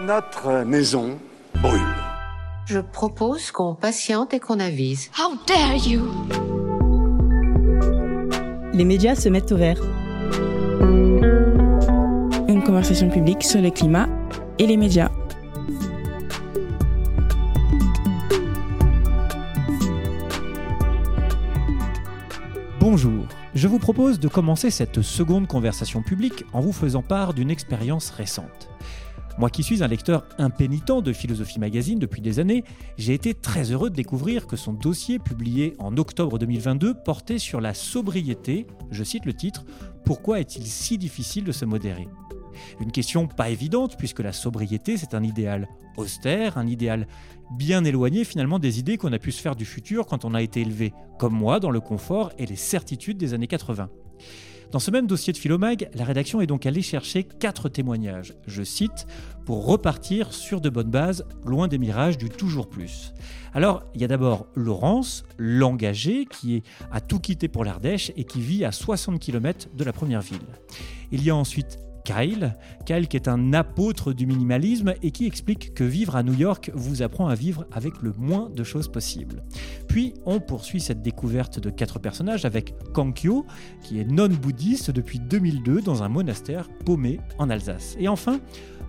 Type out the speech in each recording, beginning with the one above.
Notre maison brûle. Je propose qu'on patiente et qu'on avise. How dare you Les médias se mettent au vert. Une conversation publique sur le climat et les médias. Bonjour, je vous propose de commencer cette seconde conversation publique en vous faisant part d'une expérience récente. Moi qui suis un lecteur impénitent de Philosophie Magazine depuis des années, j'ai été très heureux de découvrir que son dossier publié en octobre 2022 portait sur la sobriété, je cite le titre, Pourquoi est-il si difficile de se modérer? Une question pas évidente puisque la sobriété c'est un idéal austère, un idéal bien éloigné finalement des idées qu'on a pu se faire du futur quand on a été élevé, comme moi, dans le confort et les certitudes des années 80. Dans ce même dossier de Philomag, la rédaction est donc allée chercher quatre témoignages, je cite, pour repartir sur de bonnes bases, loin des mirages du toujours plus. Alors, il y a d'abord Laurence, l'engagée, qui a tout quitté pour l'Ardèche et qui vit à 60 km de la première ville. Il y a ensuite Kyle, Kyle qui est un apôtre du minimalisme et qui explique que vivre à New York vous apprend à vivre avec le moins de choses possibles. Puis on poursuit cette découverte de quatre personnages avec Kankyo, qui est non-bouddhiste depuis 2002 dans un monastère paumé en Alsace. Et enfin,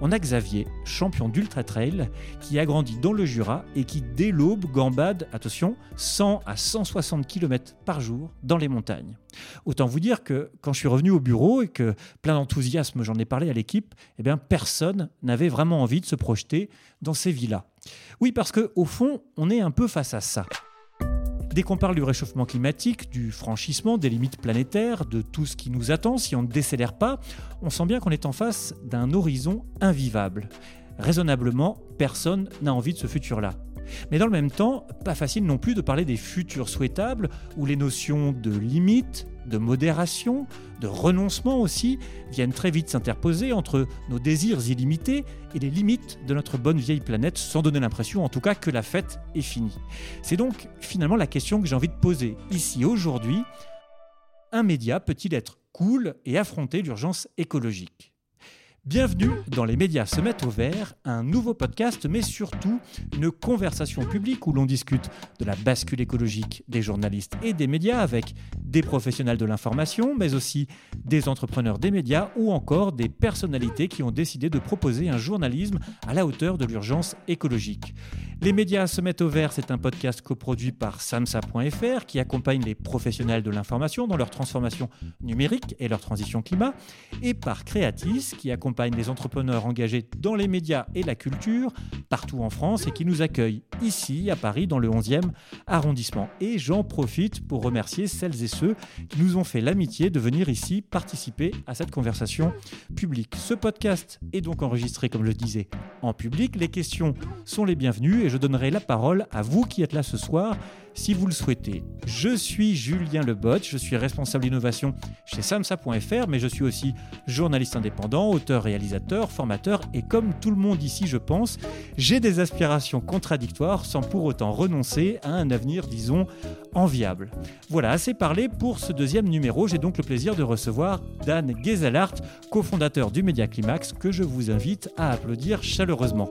on a Xavier, champion d'ultra trail, qui a grandi dans le Jura et qui dès l'aube gambade, attention, 100 à 160 km par jour dans les montagnes. Autant vous dire que quand je suis revenu au bureau et que plein d'enthousiasme j'en ai parlé à l'équipe, eh bien personne n'avait vraiment envie de se projeter dans ces villas. Oui, parce que au fond, on est un peu face à ça. Dès qu'on parle du réchauffement climatique, du franchissement des limites planétaires, de tout ce qui nous attend si on ne décélère pas, on sent bien qu'on est en face d'un horizon invivable. Raisonnablement, personne n'a envie de ce futur-là. Mais dans le même temps, pas facile non plus de parler des futurs souhaitables où les notions de limite, de modération, de renoncement aussi viennent très vite s'interposer entre nos désirs illimités et les limites de notre bonne vieille planète sans donner l'impression en tout cas que la fête est finie. C'est donc finalement la question que j'ai envie de poser ici aujourd'hui. Un média peut-il être cool et affronter l'urgence écologique? Bienvenue dans Les médias se mettent au vert, un nouveau podcast, mais surtout une conversation publique où l'on discute de la bascule écologique des journalistes et des médias avec des professionnels de l'information, mais aussi des entrepreneurs des médias ou encore des personnalités qui ont décidé de proposer un journalisme à la hauteur de l'urgence écologique. Les médias se mettent au vert, c'est un podcast coproduit par samsa.fr qui accompagne les professionnels de l'information dans leur transformation numérique et leur transition climat, et par Creatis qui accompagne les entrepreneurs engagés dans les médias et la culture partout en France et qui nous accueille ici à Paris dans le 11e arrondissement. Et j'en profite pour remercier celles et ceux qui nous ont fait l'amitié de venir ici participer à cette conversation publique. Ce podcast est donc enregistré, comme je le disais, en public. Les questions sont les bienvenues et je donnerai la parole à vous qui êtes là ce soir si vous le souhaitez. Je suis Julien Lebot, je suis responsable innovation chez samsa.fr, mais je suis aussi journaliste indépendant, auteur, réalisateur, formateur, et comme tout le monde ici, je pense, j'ai des aspirations contradictoires sans pour autant renoncer à un avenir, disons, enviable. Voilà, assez parlé pour ce deuxième numéro. J'ai donc le plaisir de recevoir Dan Gezalart, cofondateur du Média Climax, que je vous invite à applaudir chaleureusement.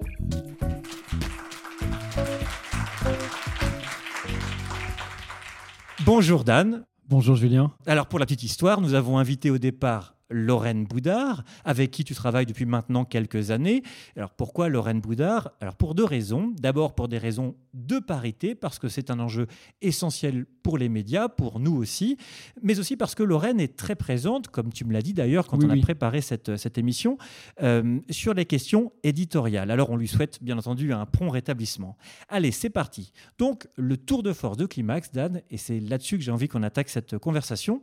Bonjour Dan. Bonjour Julien. Alors pour la petite histoire, nous avons invité au départ Lorraine Boudard, avec qui tu travailles depuis maintenant quelques années. Alors pourquoi Lorraine Boudard? Alors pour deux raisons. D'abord pour des raisons de parité, parce que c'est un enjeu essentiel pour les médias, pour nous aussi, mais aussi parce que Lorraine est très présente, comme tu me l'as dit d'ailleurs quand Oui, on a oui. préparé cette, cette émission, euh, sur les questions éditoriales. Alors on lui souhaite bien entendu un prompt rétablissement. Allez, c'est parti. Donc le tour de force de Climax, Dan, et c'est là-dessus que j'ai envie qu'on attaque cette conversation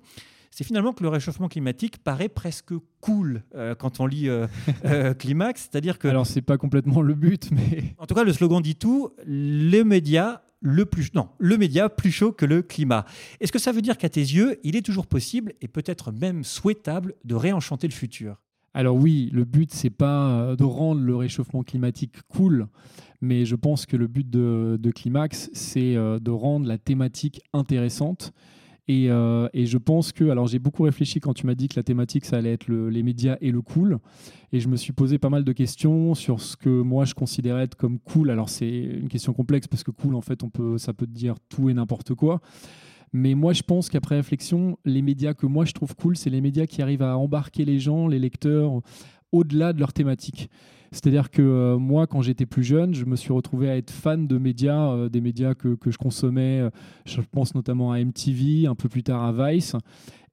c'est finalement que le réchauffement climatique paraît presque cool euh, quand on lit euh, euh, Climax, c'est-à-dire que, Alors c'est pas complètement le but, mais en tout cas, le slogan dit tout, les médias le plus non, le média plus chaud que le climat. Est-ce que ça veut dire qu'à tes yeux, il est toujours possible et peut-être même souhaitable de réenchanter le futur? Alors oui, le but c'est pas de rendre le réchauffement climatique cool, mais je pense que le but de, de Climax c'est de rendre la thématique intéressante Et, euh, et, je pense que, alors j'ai beaucoup réfléchi quand tu m'as dit que la thématique, ça allait être le, les médias et le cool. Et je me suis posé pas mal de questions sur ce que moi je considérais être comme cool. Alors c'est une question complexe parce que cool, en fait, on peut, ça peut dire tout et n'importe quoi. Mais moi, je pense qu'après réflexion, les médias que moi je trouve cool, c'est les médias qui arrivent à embarquer les gens, les lecteurs, au-delà de leur thématique. C'est-à-dire que euh, moi, quand j'étais plus jeune, je me suis retrouvé à être fan de médias, euh, des médias que, que, je consommais. Euh, je pense notamment à MTV, un peu plus tard à Vice,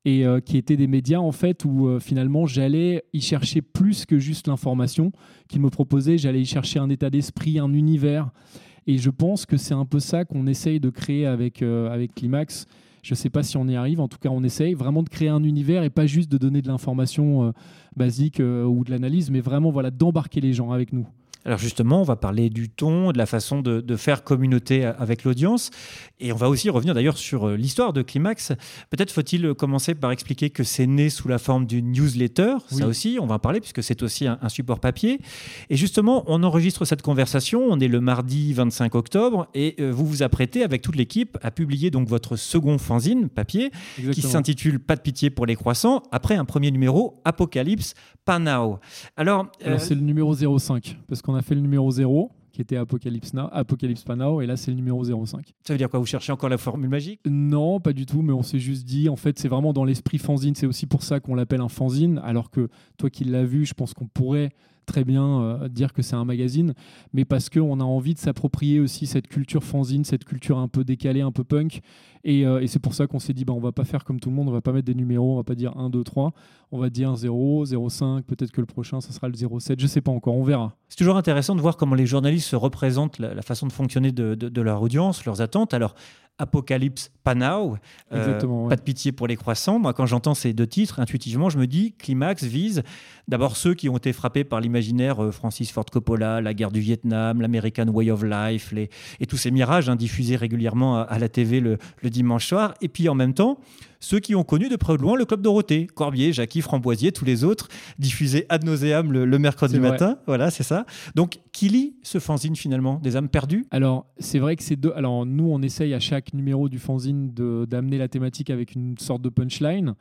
et qui étaient des médias en fait où finalement j'allais y chercher plus que juste l'information qu'ils me proposaient. J'allais y chercher un état d'esprit, un univers. Et je pense que c'est un peu ça qu'on essaye de créer avec, avec Climax. Je ne sais pas si on y arrive, en tout cas on essaye vraiment de créer un univers et pas juste de donner de l'information basique ou de l'analyse, mais vraiment voilà, d'embarquer les gens avec nous. Alors justement, on va parler du ton, de la façon de, faire communauté avec l'audience. Et on va aussi revenir d'ailleurs sur euh, l'histoire de Climax. Peut-être faut-il commencer par expliquer que c'est né sous la forme d'une newsletter. Ça aussi, on va en parler puisque c'est aussi un, support papier. Et justement, on enregistre cette conversation. On est le mardi 25 octobre et euh, vous vous apprêtez avec toute l'équipe à publier donc votre second fanzine papier qui s'intitule Pas de pitié pour les croissants après un premier numéro Apocalypse Pas Now. Alors, Alors euh, c'est le numéro 05 parce qu'on a fait le numéro 0 qui était Apocalypse, Now, Apocalypse Panao, et là c'est le numéro 05. Ça veut dire quoi? Vous cherchez encore la formule magique? Non, pas du tout, mais on s'est juste dit, en fait, c'est vraiment dans l'esprit fanzine, c'est aussi pour ça qu'on l'appelle un fanzine, alors que toi qui l'as vu, je pense qu'on pourrait très bien euh, dire que c'est un magazine, mais parce qu'on a envie de s'approprier aussi cette culture fanzine, cette culture un peu décalée, un peu punk. Et, euh, et c'est pour ça qu'on s'est dit, bah, on va pas faire comme tout le monde, on va pas mettre des numéros, on va pas dire 1, 2, 3, on va dire 0, 0,5, peut-être que le prochain, ça sera le 0,7, je sais pas encore, on verra. C'est toujours intéressant de voir comment les journalistes se représentent la, façon de fonctionner de, de, de leur audience, leurs attentes. Alors, Apocalypse Panau, euh, pas de pitié pour les croissants. Moi, quand j'entends ces deux titres, intuitivement, je me dis Climax vise d'abord ceux qui ont été frappés par l'imaginaire euh, Francis Ford Coppola, la guerre du Vietnam, l'American Way of Life, les, et tous ces mirages hein, diffusés régulièrement à, la TV le, le, dimanche soir. Et puis en même temps, ceux qui ont connu de près ou de loin le Club Dorothée, Corbier, Jackie, Framboisier, tous les autres, diffusés ad nauseam le, mercredi matin. Voilà, c'est ça. Donc, qui lit ce fanzine finalement? Des âmes perdues? Alors, c'est vrai que c'est deux. Alors, nous, on essaye à chaque numéro du fanzine d'amener la thématique avec une sorte de punchline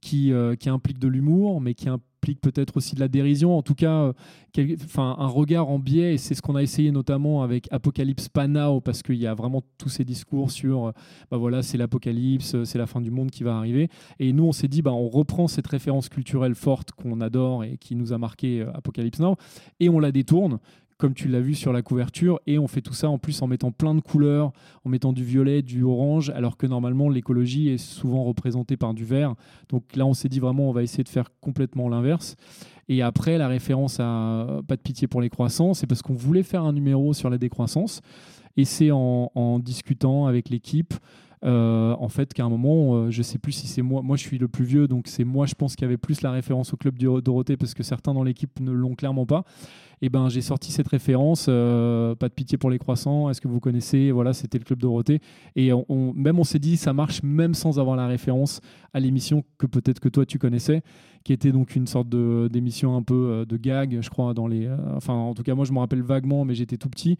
qui, euh, qui implique de l'humour, mais qui implique peut-être aussi de la dérision, en tout cas euh, un regard en biais, et c'est ce qu'on a essayé notamment avec Apocalypse Panao, parce qu'il y a vraiment tous ces discours sur, euh, bah voilà, c'est l'apocalypse, c'est la fin du monde qui va arriver, et nous on s'est dit, bah, on reprend cette référence culturelle forte qu'on adore et qui nous a marqué euh, Apocalypse Now, et on la détourne comme tu l'as vu sur la couverture, et on fait tout ça en plus en mettant plein de couleurs, en mettant du violet, du orange, alors que normalement l'écologie est souvent représentée par du vert. Donc là, on s'est dit vraiment, on va essayer de faire complètement l'inverse. Et après, la référence à Pas de pitié pour les croissants, c'est parce qu'on voulait faire un numéro sur la décroissance, et c'est en, discutant avec l'équipe. Euh, en fait, qu'à un moment, euh, je sais plus si c'est moi, moi je suis le plus vieux, donc c'est moi, je pense qu'il y avait plus la référence au club du Dorothée parce que certains dans l'équipe ne l'ont clairement pas et eh ben j'ai sorti cette référence, euh, pas de pitié pour les croissants, est-ce que vous connaissez? Voilà, c'était le Club Dorothée. Et même on s'est dit, ça marche même sans avoir la référence à l'émission que peut-être que toi tu connaissais, qui était donc une sorte d'émission un peu euh, de gag, je crois, dans les. Euh, enfin, en tout cas, moi je me rappelle vaguement, mais j'étais tout petit.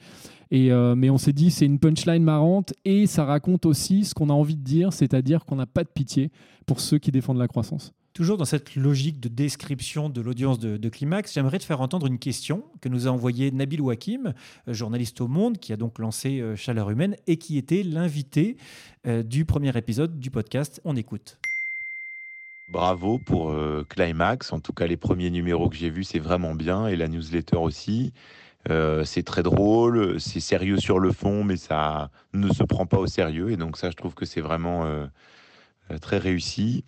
Et, mais on s'est dit, c'est une punchline marrante et ça raconte aussi ce qu'on a envie de dire, c'est-à-dire qu'on n'a pas de pitié pour ceux qui défendent la croissance. Toujours dans cette logique de description de l'audience de, Climax, j'aimerais te faire entendre une question que nous a envoyée Nabil Wakim, euh, journaliste au Monde, qui a donc lancé euh, Chaleur Humaine et qui était l'invité euh, du premier épisode du podcast. On écoute. Bravo pour Climax. En tout cas, les premiers numéros que j'ai vus, c'est vraiment bien. Et la newsletter aussi. c'est très drôle, c'est sérieux sur le fond, mais ça ne se prend pas au sérieux. Et donc ça, je trouve que c'est vraiment très réussi.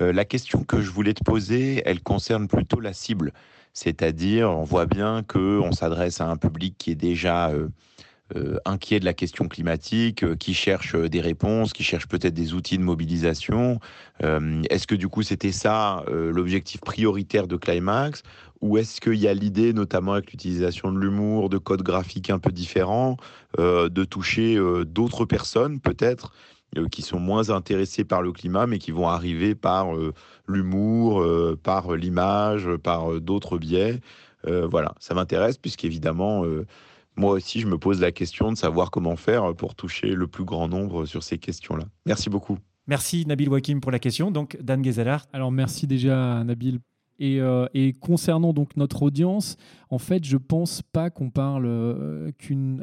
Euh, la question que je voulais te poser, elle concerne plutôt la cible. C'est-à-dire, on voit bien qu'on s'adresse à un public qui est déjà euh, euh, inquiet de la question climatique, qui cherche des réponses, qui cherche peut-être des outils de mobilisation. est-ce que du coup c'était ça l'objectif prioritaire de Climax? Ou est-ce qu'il y a l'idée, notamment avec l'utilisation de l'humour, de codes graphiques un peu différents, de toucher d'autres personnes peut-être qui sont moins intéressés par le climat, mais qui vont arriver par euh, l'humour, euh, par l'image, par d'autres biais. voilà, ça m'intéresse puisqu'évidemment, moi aussi, je me pose la question de savoir comment faire pour toucher le plus grand nombre sur ces questions-là. Merci beaucoup. Merci Nabil Wakim pour la question. Donc Dan Gezelart. Alors merci déjà Nabil et, euh, et, concernant donc notre audience, en fait, je pense pas qu'on parle euh,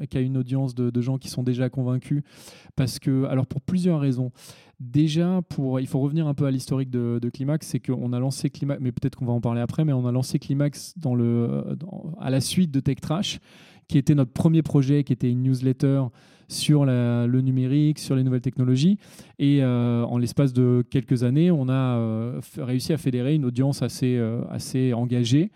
qu'à une audience de, gens qui sont déjà convaincus, parce que, alors pour plusieurs raisons. Déjà, il faut revenir un peu à l'historique de, Climax, c'est qu'on a lancé Climax, mais peut-être qu'on va en parler après, mais on a lancé Climax à la suite de Tech Trash, qui était notre premier projet, qui était une newsletter sur le numérique, sur les nouvelles technologies. Et euh, en l'espace de quelques années, on a euh, réussi à fédérer une audience assez, euh, assez engagée.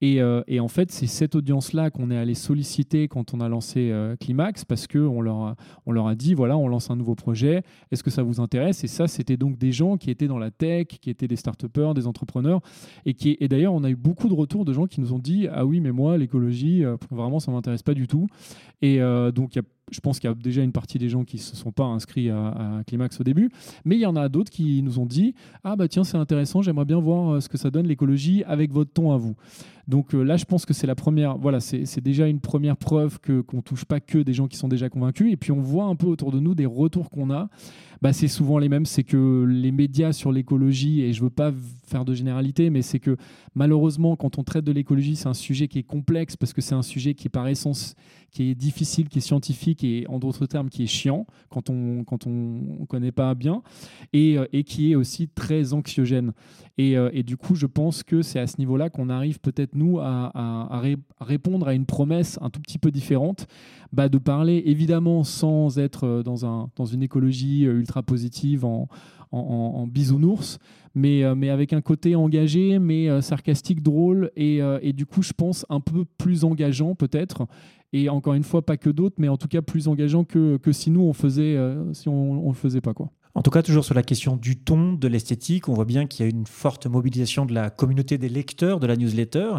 Et, et, en fait, c'est cette audience-là qu'on est allé solliciter quand on a lancé Climax, parce qu'on leur, a, on leur a dit, voilà, on lance un nouveau projet, est-ce que ça vous intéresse? Et ça, c'était donc des gens qui étaient dans la tech, qui étaient des start-upers, des entrepreneurs. Et, qui, et d'ailleurs, on a eu beaucoup de retours de gens qui nous ont dit, ah oui, mais moi, l'écologie, vraiment, ça ne m'intéresse pas du tout. Et donc, il a je pense qu'il y a déjà une partie des gens qui ne se sont pas inscrits à, Climax au début, mais il y en a d'autres qui nous ont dit Ah, bah tiens, c'est intéressant, j'aimerais bien voir ce que ça donne l'écologie avec votre ton à vous. Donc euh, là, je pense que c'est la première, voilà, c'est déjà une première preuve qu'on touche pas que des gens qui sont déjà convaincus. Et puis on voit un peu autour de nous des retours qu'on a. Bah, c'est souvent les mêmes. C'est que les médias sur l'écologie, et je veux pas faire de généralité, mais c'est que malheureusement, quand on traite de l'écologie, c'est un sujet qui est complexe parce que c'est un sujet qui est par essence qui est difficile, qui est scientifique et en d'autres termes qui est chiant quand on quand on connaît pas bien et, euh, et qui est aussi très anxiogène. Et, euh, et du coup, je pense que c'est à ce niveau-là qu'on arrive peut-être nous à, répondre à une promesse un tout petit peu différente, bah, de parler évidemment sans être euh, dans, un, dans une écologie ultra positive en, en, en bisounours, mais, mais avec un côté engagé, mais sarcastique, drôle, et, et, du coup, je pense, un peu plus engageant peut-être, et encore une fois, pas que d'autres, mais en tout cas plus engageant que, si nous, on faisait, euh, si on ne le faisait pas. Quoi. En tout cas, toujours sur la question du ton, de l'esthétique, on voit bien qu'il y a une forte mobilisation de la communauté des lecteurs de la newsletter.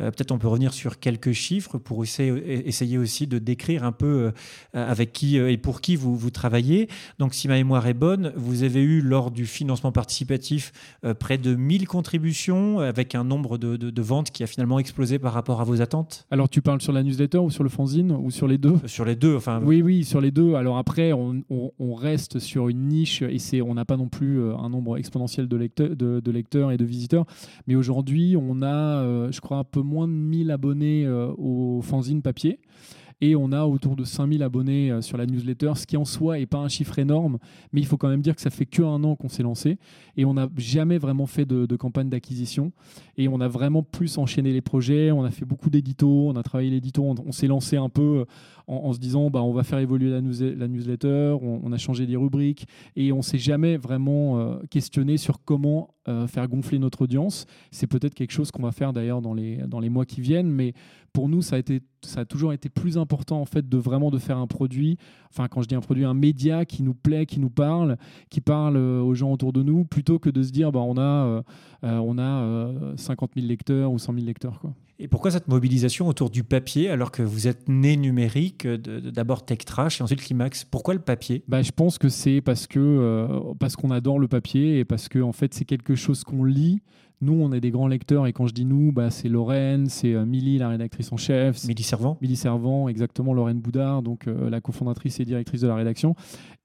Euh, Peut-être on peut revenir sur quelques chiffres pour essayer, aussi de décrire un peu euh, avec qui euh, et pour qui vous, vous travaillez. Donc, si ma mémoire est bonne, vous avez eu lors du financement participatif euh, près de 1000 contributions avec un nombre de, de, de, ventes qui a finalement explosé par rapport à vos attentes. Alors, tu parles sur la newsletter ou sur le fanzine ou sur les deux? Sur les deux, enfin. Oui, oui, sur les deux. Alors après, on, on, on reste sur une niche et on n'a pas non plus euh, un nombre exponentiel de, lecteurs, de, et de visiteurs. Mais aujourd'hui, on a, euh, je crois, un peu moins de 1000 abonnés euh, au fanzine papier. Et on a autour de 5000 abonnés sur la newsletter, ce qui en soi n'est pas un chiffre énorme, mais il faut quand même dire que ça fait que un an qu'on s'est lancé. Et on n'a jamais vraiment fait de, campagne d'acquisition. Et on a vraiment plus enchaîné les projets, on a fait beaucoup d'éditos, on a travaillé l'édito, on s'est lancé un peu en, se disant bah, on va faire évoluer la, news, la newsletter, on, a changé les rubriques et on s'est jamais vraiment euh, questionné sur comment euh, faire gonfler notre audience. C'est peut-être quelque chose qu'on va faire d'ailleurs dans les, dans les mois qui viennent, mais pour nous, ça a, été, ça a toujours été plus important en fait de vraiment de faire un produit, enfin quand je dis un produit, un média qui nous plaît, qui nous parle, qui parle euh, aux gens autour de nous, plutôt que de se dire bah, on a, on a 50 000 lecteurs ou 100 000 lecteurs. Quoi. Et pourquoi cette mobilisation autour du papier alors que vous êtes né numérique, d'abord Tech Trash et ensuite Climax Pourquoi le papier? Bah, Je pense que c'est parce que euh, parce qu'on adore le papier et parce que en fait c'est quelque chose qu'on lit. Nous, on est des grands lecteurs et quand je dis nous, bah, c'est Lorraine, c'est euh, Milly, la rédactrice en chef. Milly Servant. Milly Servant, exactement, Lorraine Boudard, donc euh, la cofondatrice et directrice de la rédaction.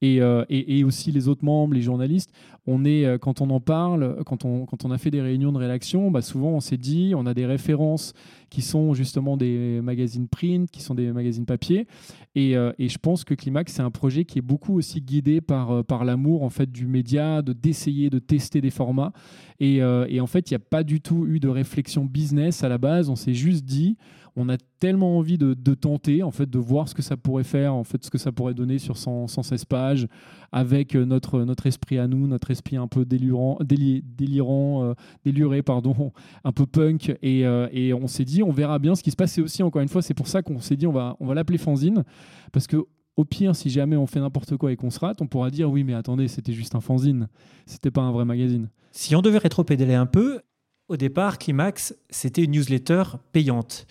Et, euh, et, et, aussi les autres membres, les journalistes. On est, quand on en parle, quand on, quand on a fait des réunions de rédaction, bah, souvent on s'est dit, on a des références qui sont justement des magazines print, qui sont des magazines papier. Et, euh, et je pense que Climax, c'est un projet qui est beaucoup aussi guidé par, euh, par l'amour en fait, du média, de d'essayer de tester des formats. Et, euh, et en fait, il n'y a pas du tout eu de réflexion business à la base. On s'est juste dit, on a tellement envie de, tenter, en fait, de voir ce que ça pourrait faire, en fait, ce que ça pourrait donner sur 100, 116 pages, avec notre, notre esprit à nous, notre esprit un peu délirant, déli, délirant euh, déluré, pardon, un peu punk. Et, euh, et on s'est dit, on verra bien ce qui se passe. Et aussi, encore une fois, c'est pour ça qu'on s'est dit, on va, on va l'appeler fanzine, parce que au pire, si jamais on fait n'importe quoi et qu'on se rate, on pourra dire oui, mais attendez, c'était juste un fanzine, c'était pas un vrai magazine. Si on devait rétro-pédaler un peu, au départ, Climax, c'était une newsletter payante.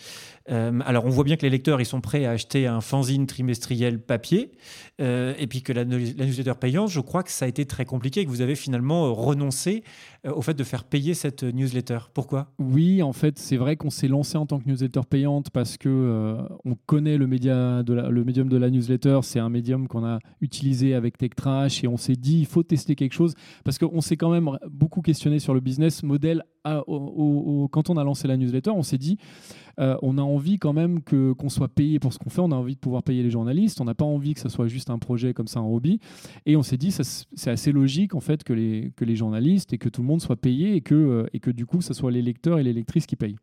Euh, alors, on voit bien que les lecteurs, ils sont prêts à acheter un fanzine trimestriel papier, euh, et puis que la, newsletter payante, je crois que ça a été très compliqué, et que vous avez finalement renoncé au fait de faire payer cette newsletter. Pourquoi? Oui, en fait, c'est vrai qu'on s'est lancé en tant que newsletter payante parce que on connaît le, média de le médium de la newsletter, c'est un médium qu'on a utilisé avec TechTrash, et on s'est dit, il faut tester quelque chose, parce qu'on s'est quand même beaucoup questionné sur le business model quand on a lancé la newsletter, on s'est dit, euh, on a envie quand même que, qu'on soit payé pour ce qu'on fait, on a envie de pouvoir payer les journalistes, on n'a pas envie que ce soit juste un projet comme ça, un hobby. Et on s'est dit, c'est assez logique en fait que les, que les journalistes et que tout le monde soit payé et que, euh, et que du coup, ce soit les lecteurs et les lectrices qui payent.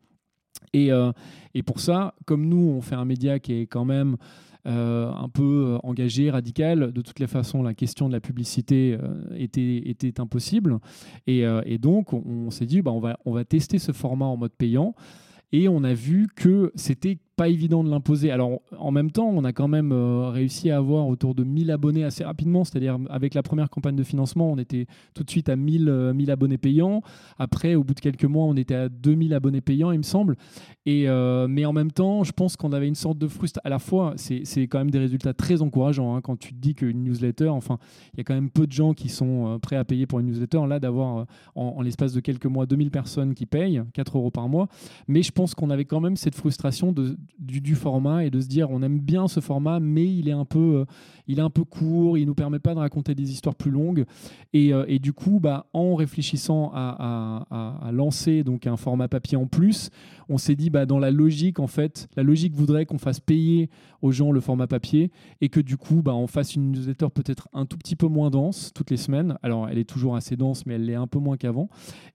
Et, euh, et pour ça, comme nous, on fait un média qui est quand même... un peu engagé, radical. De toutes les façons, la question de la publicité était, était impossible. Et, et donc, on, s'est dit, bah, on, va, on va tester ce format en mode payant. Et on a vu que c'était pas évident de l'imposer. Alors, en même temps, on a quand même euh, réussi à avoir autour de 1000 abonnés assez rapidement. C'est-à-dire, avec la première campagne de financement, on était tout de suite à 1000, 1000 euh, abonnés payants. Après, au bout de quelques mois, on était à 2000 abonnés payants, il me semble. Et, euh, mais en même temps, je pense qu'on avait une sorte de frustration. À la fois, c'est quand même des résultats très encourageants. Hein, quand tu te dis qu'une newsletter, enfin, il y a quand même peu de gens qui sont prêts à payer pour une newsletter. Là, d'avoir en, l'espace de quelques mois 2000 personnes qui payent 4 euros par mois. Mais je pense qu'on avait quand même cette frustration de, du, format et de se dire on aime bien ce format, mais il est un peu, euh, il est un peu court, il nous permet pas de raconter des histoires plus longues. Et, euh, et du coup, bah, en réfléchissant à, à, à, lancer donc un format papier en plus, on s'est dit bah, dans la logique en fait, la logique voudrait qu'on fasse payer aux gens le format papier et que du coup bah, on fasse une newsletter peut-être un tout petit peu moins dense toutes les semaines. Alors elle est toujours assez dense, mais elle l'est un peu moins qu'avant.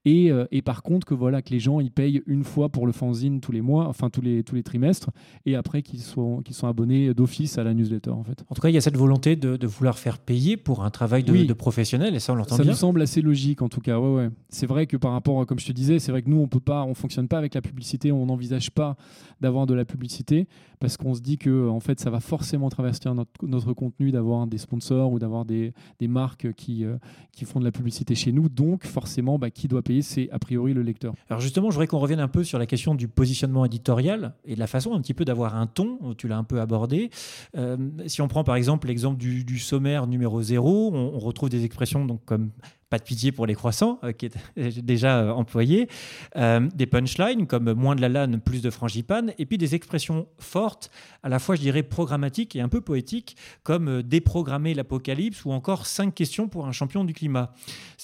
Et, euh, et, par contre que voilà que les gens ils payent une fois pour le fanzine tous les mois, enfin tous les tous les trimestres, et après qu'ils soient qu'ils sont abonnés d'office à la newsletter en fait. En tout cas, il y a cette volonté de, de vouloir faire payer pour un travail de, de professionnel et ça on l'entend bien. Ça nous semble assez logique en tout cas. Ouais, ouais. C'est vrai que par rapport, comme je te disais, c'est vrai que nous on peut pas, on fonctionne pas avec la publicité on n'envisage pas d'avoir de la publicité parce qu'on se dit que en fait, ça va forcément traverser notre, contenu d'avoir des sponsors ou d'avoir des, marques qui, euh, qui font de la publicité chez nous. Donc, forcément, bah, qui doit payer C'est a priori le lecteur. Alors, justement, je voudrais qu'on revienne un peu sur la question du positionnement éditorial et de la façon un petit peu d'avoir un ton. Tu l'as un peu abordé. Euh, si on prend par exemple l'exemple du, sommaire numéro 0, on, on retrouve des expressions donc, comme pas de pitié pour les croissants, euh, qui est déjà euh, employé, euh, des punchlines comme moins de la lane, plus de frangipane, et puis des expressions fortes, à la fois, je dirais, programmatiques et un peu poétiques, comme déprogrammer l'apocalypse ou encore cinq questions pour un champion du climat.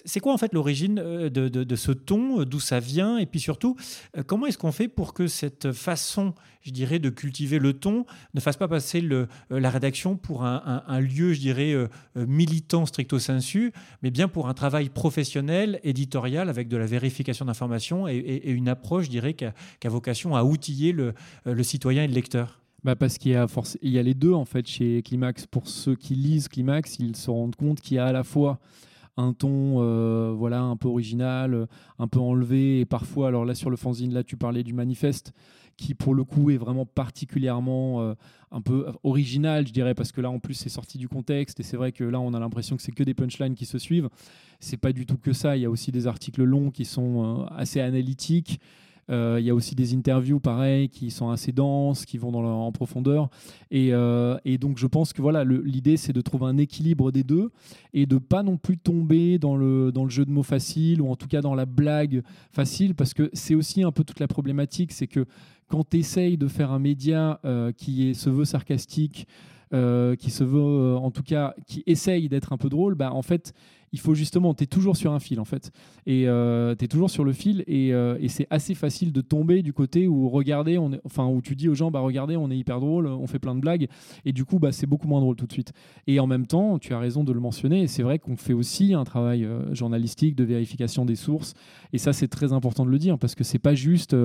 C'est quoi en fait l'origine de, ce ton, d'où ça vient, et puis surtout, comment est-ce qu'on fait pour que cette façon, je dirais, de cultiver le ton ne fasse pas passer le, la rédaction pour un, lieu, je dirais, militant stricto sensu, mais bien pour un travail professionnel, éditorial, avec de la vérification d'informations et, une approche, je dirais, qui a, vocation à outiller le, euh, citoyen et le lecteur bah parce qu'il y, a force, il y a les deux en fait chez Climax. Pour ceux qui lisent Climax, ils se rendent compte qu'il y a à la fois un ton euh, voilà un peu original, un peu enlevé et parfois alors là sur le fanzine là tu parlais du manifeste qui pour le coup est vraiment particulièrement euh, un peu original, je dirais, parce que là en plus c'est sorti du contexte et c'est vrai que là on a l'impression que c'est que des punchlines qui se suivent. C'est pas du tout que ça. Il y a aussi des articles longs qui sont euh, assez analytiques. Euh, il y a aussi des interviews, pareil, qui sont assez denses, qui vont dans en profondeur. Et, et, donc, je pense que voilà, l'idée, c'est de trouver un équilibre des deux et de pas non plus tomber dans le, dans le jeu de mots facile ou en tout cas dans la blague facile, parce que c'est aussi un peu toute la problématique, c'est que quand tu essayes de faire un média euh, qui se veut sarcastique, euh, qui se veut, euh, en tout cas, qui essaye d'être un peu drôle, bah, en fait, il faut justement, tu es toujours sur un fil en fait. Et euh, tu es toujours sur le fil et, euh, et c'est assez facile de tomber du côté où est, enfin où tu dis aux gens, bah regardez, on est hyper drôle, on fait plein de blagues et du coup, bah, c'est beaucoup moins drôle tout de suite. Et en même temps, tu as raison de le mentionner, c'est vrai qu'on fait aussi un travail euh, journalistique de vérification des sources et ça c'est très important de le dire parce que c'est pas juste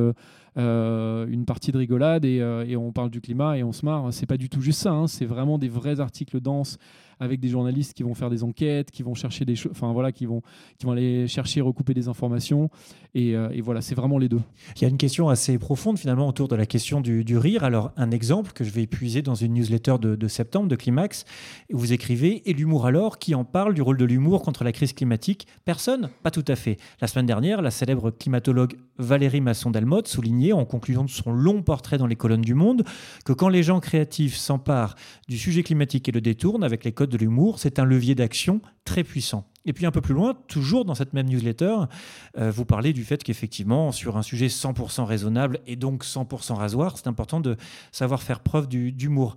une partie de rigolade et, et, on parle du climat et on se marre, c'est pas du tout juste ça, hein. c'est vraiment des vrais articles denses avec des journalistes qui vont faire des enquêtes, qui vont chercher des enfin voilà, qui vont, qui vont aller chercher, recouper des informations. Et, euh, et voilà, c'est vraiment les deux. Il y a une question assez profonde finalement autour de la question du, rire. Alors un exemple que je vais épuiser dans une newsletter de, de septembre de Climax, vous écrivez et l'humour alors qui en parle du rôle de l'humour contre la crise climatique? Personne Pas tout à fait. La semaine dernière, la célèbre climatologue Valérie Masson-Delmotte soulignait en conclusion de son long portrait dans les colonnes du Monde que quand les gens créatifs s'emparent du sujet climatique et le détournent avec les codes de l'humour, c'est un levier d'action très puissant. Et puis un peu plus loin, toujours dans cette même newsletter, euh, vous parlez du fait qu'effectivement, sur un sujet 100% raisonnable et donc 100% rasoir, c'est important de savoir faire preuve d'humour.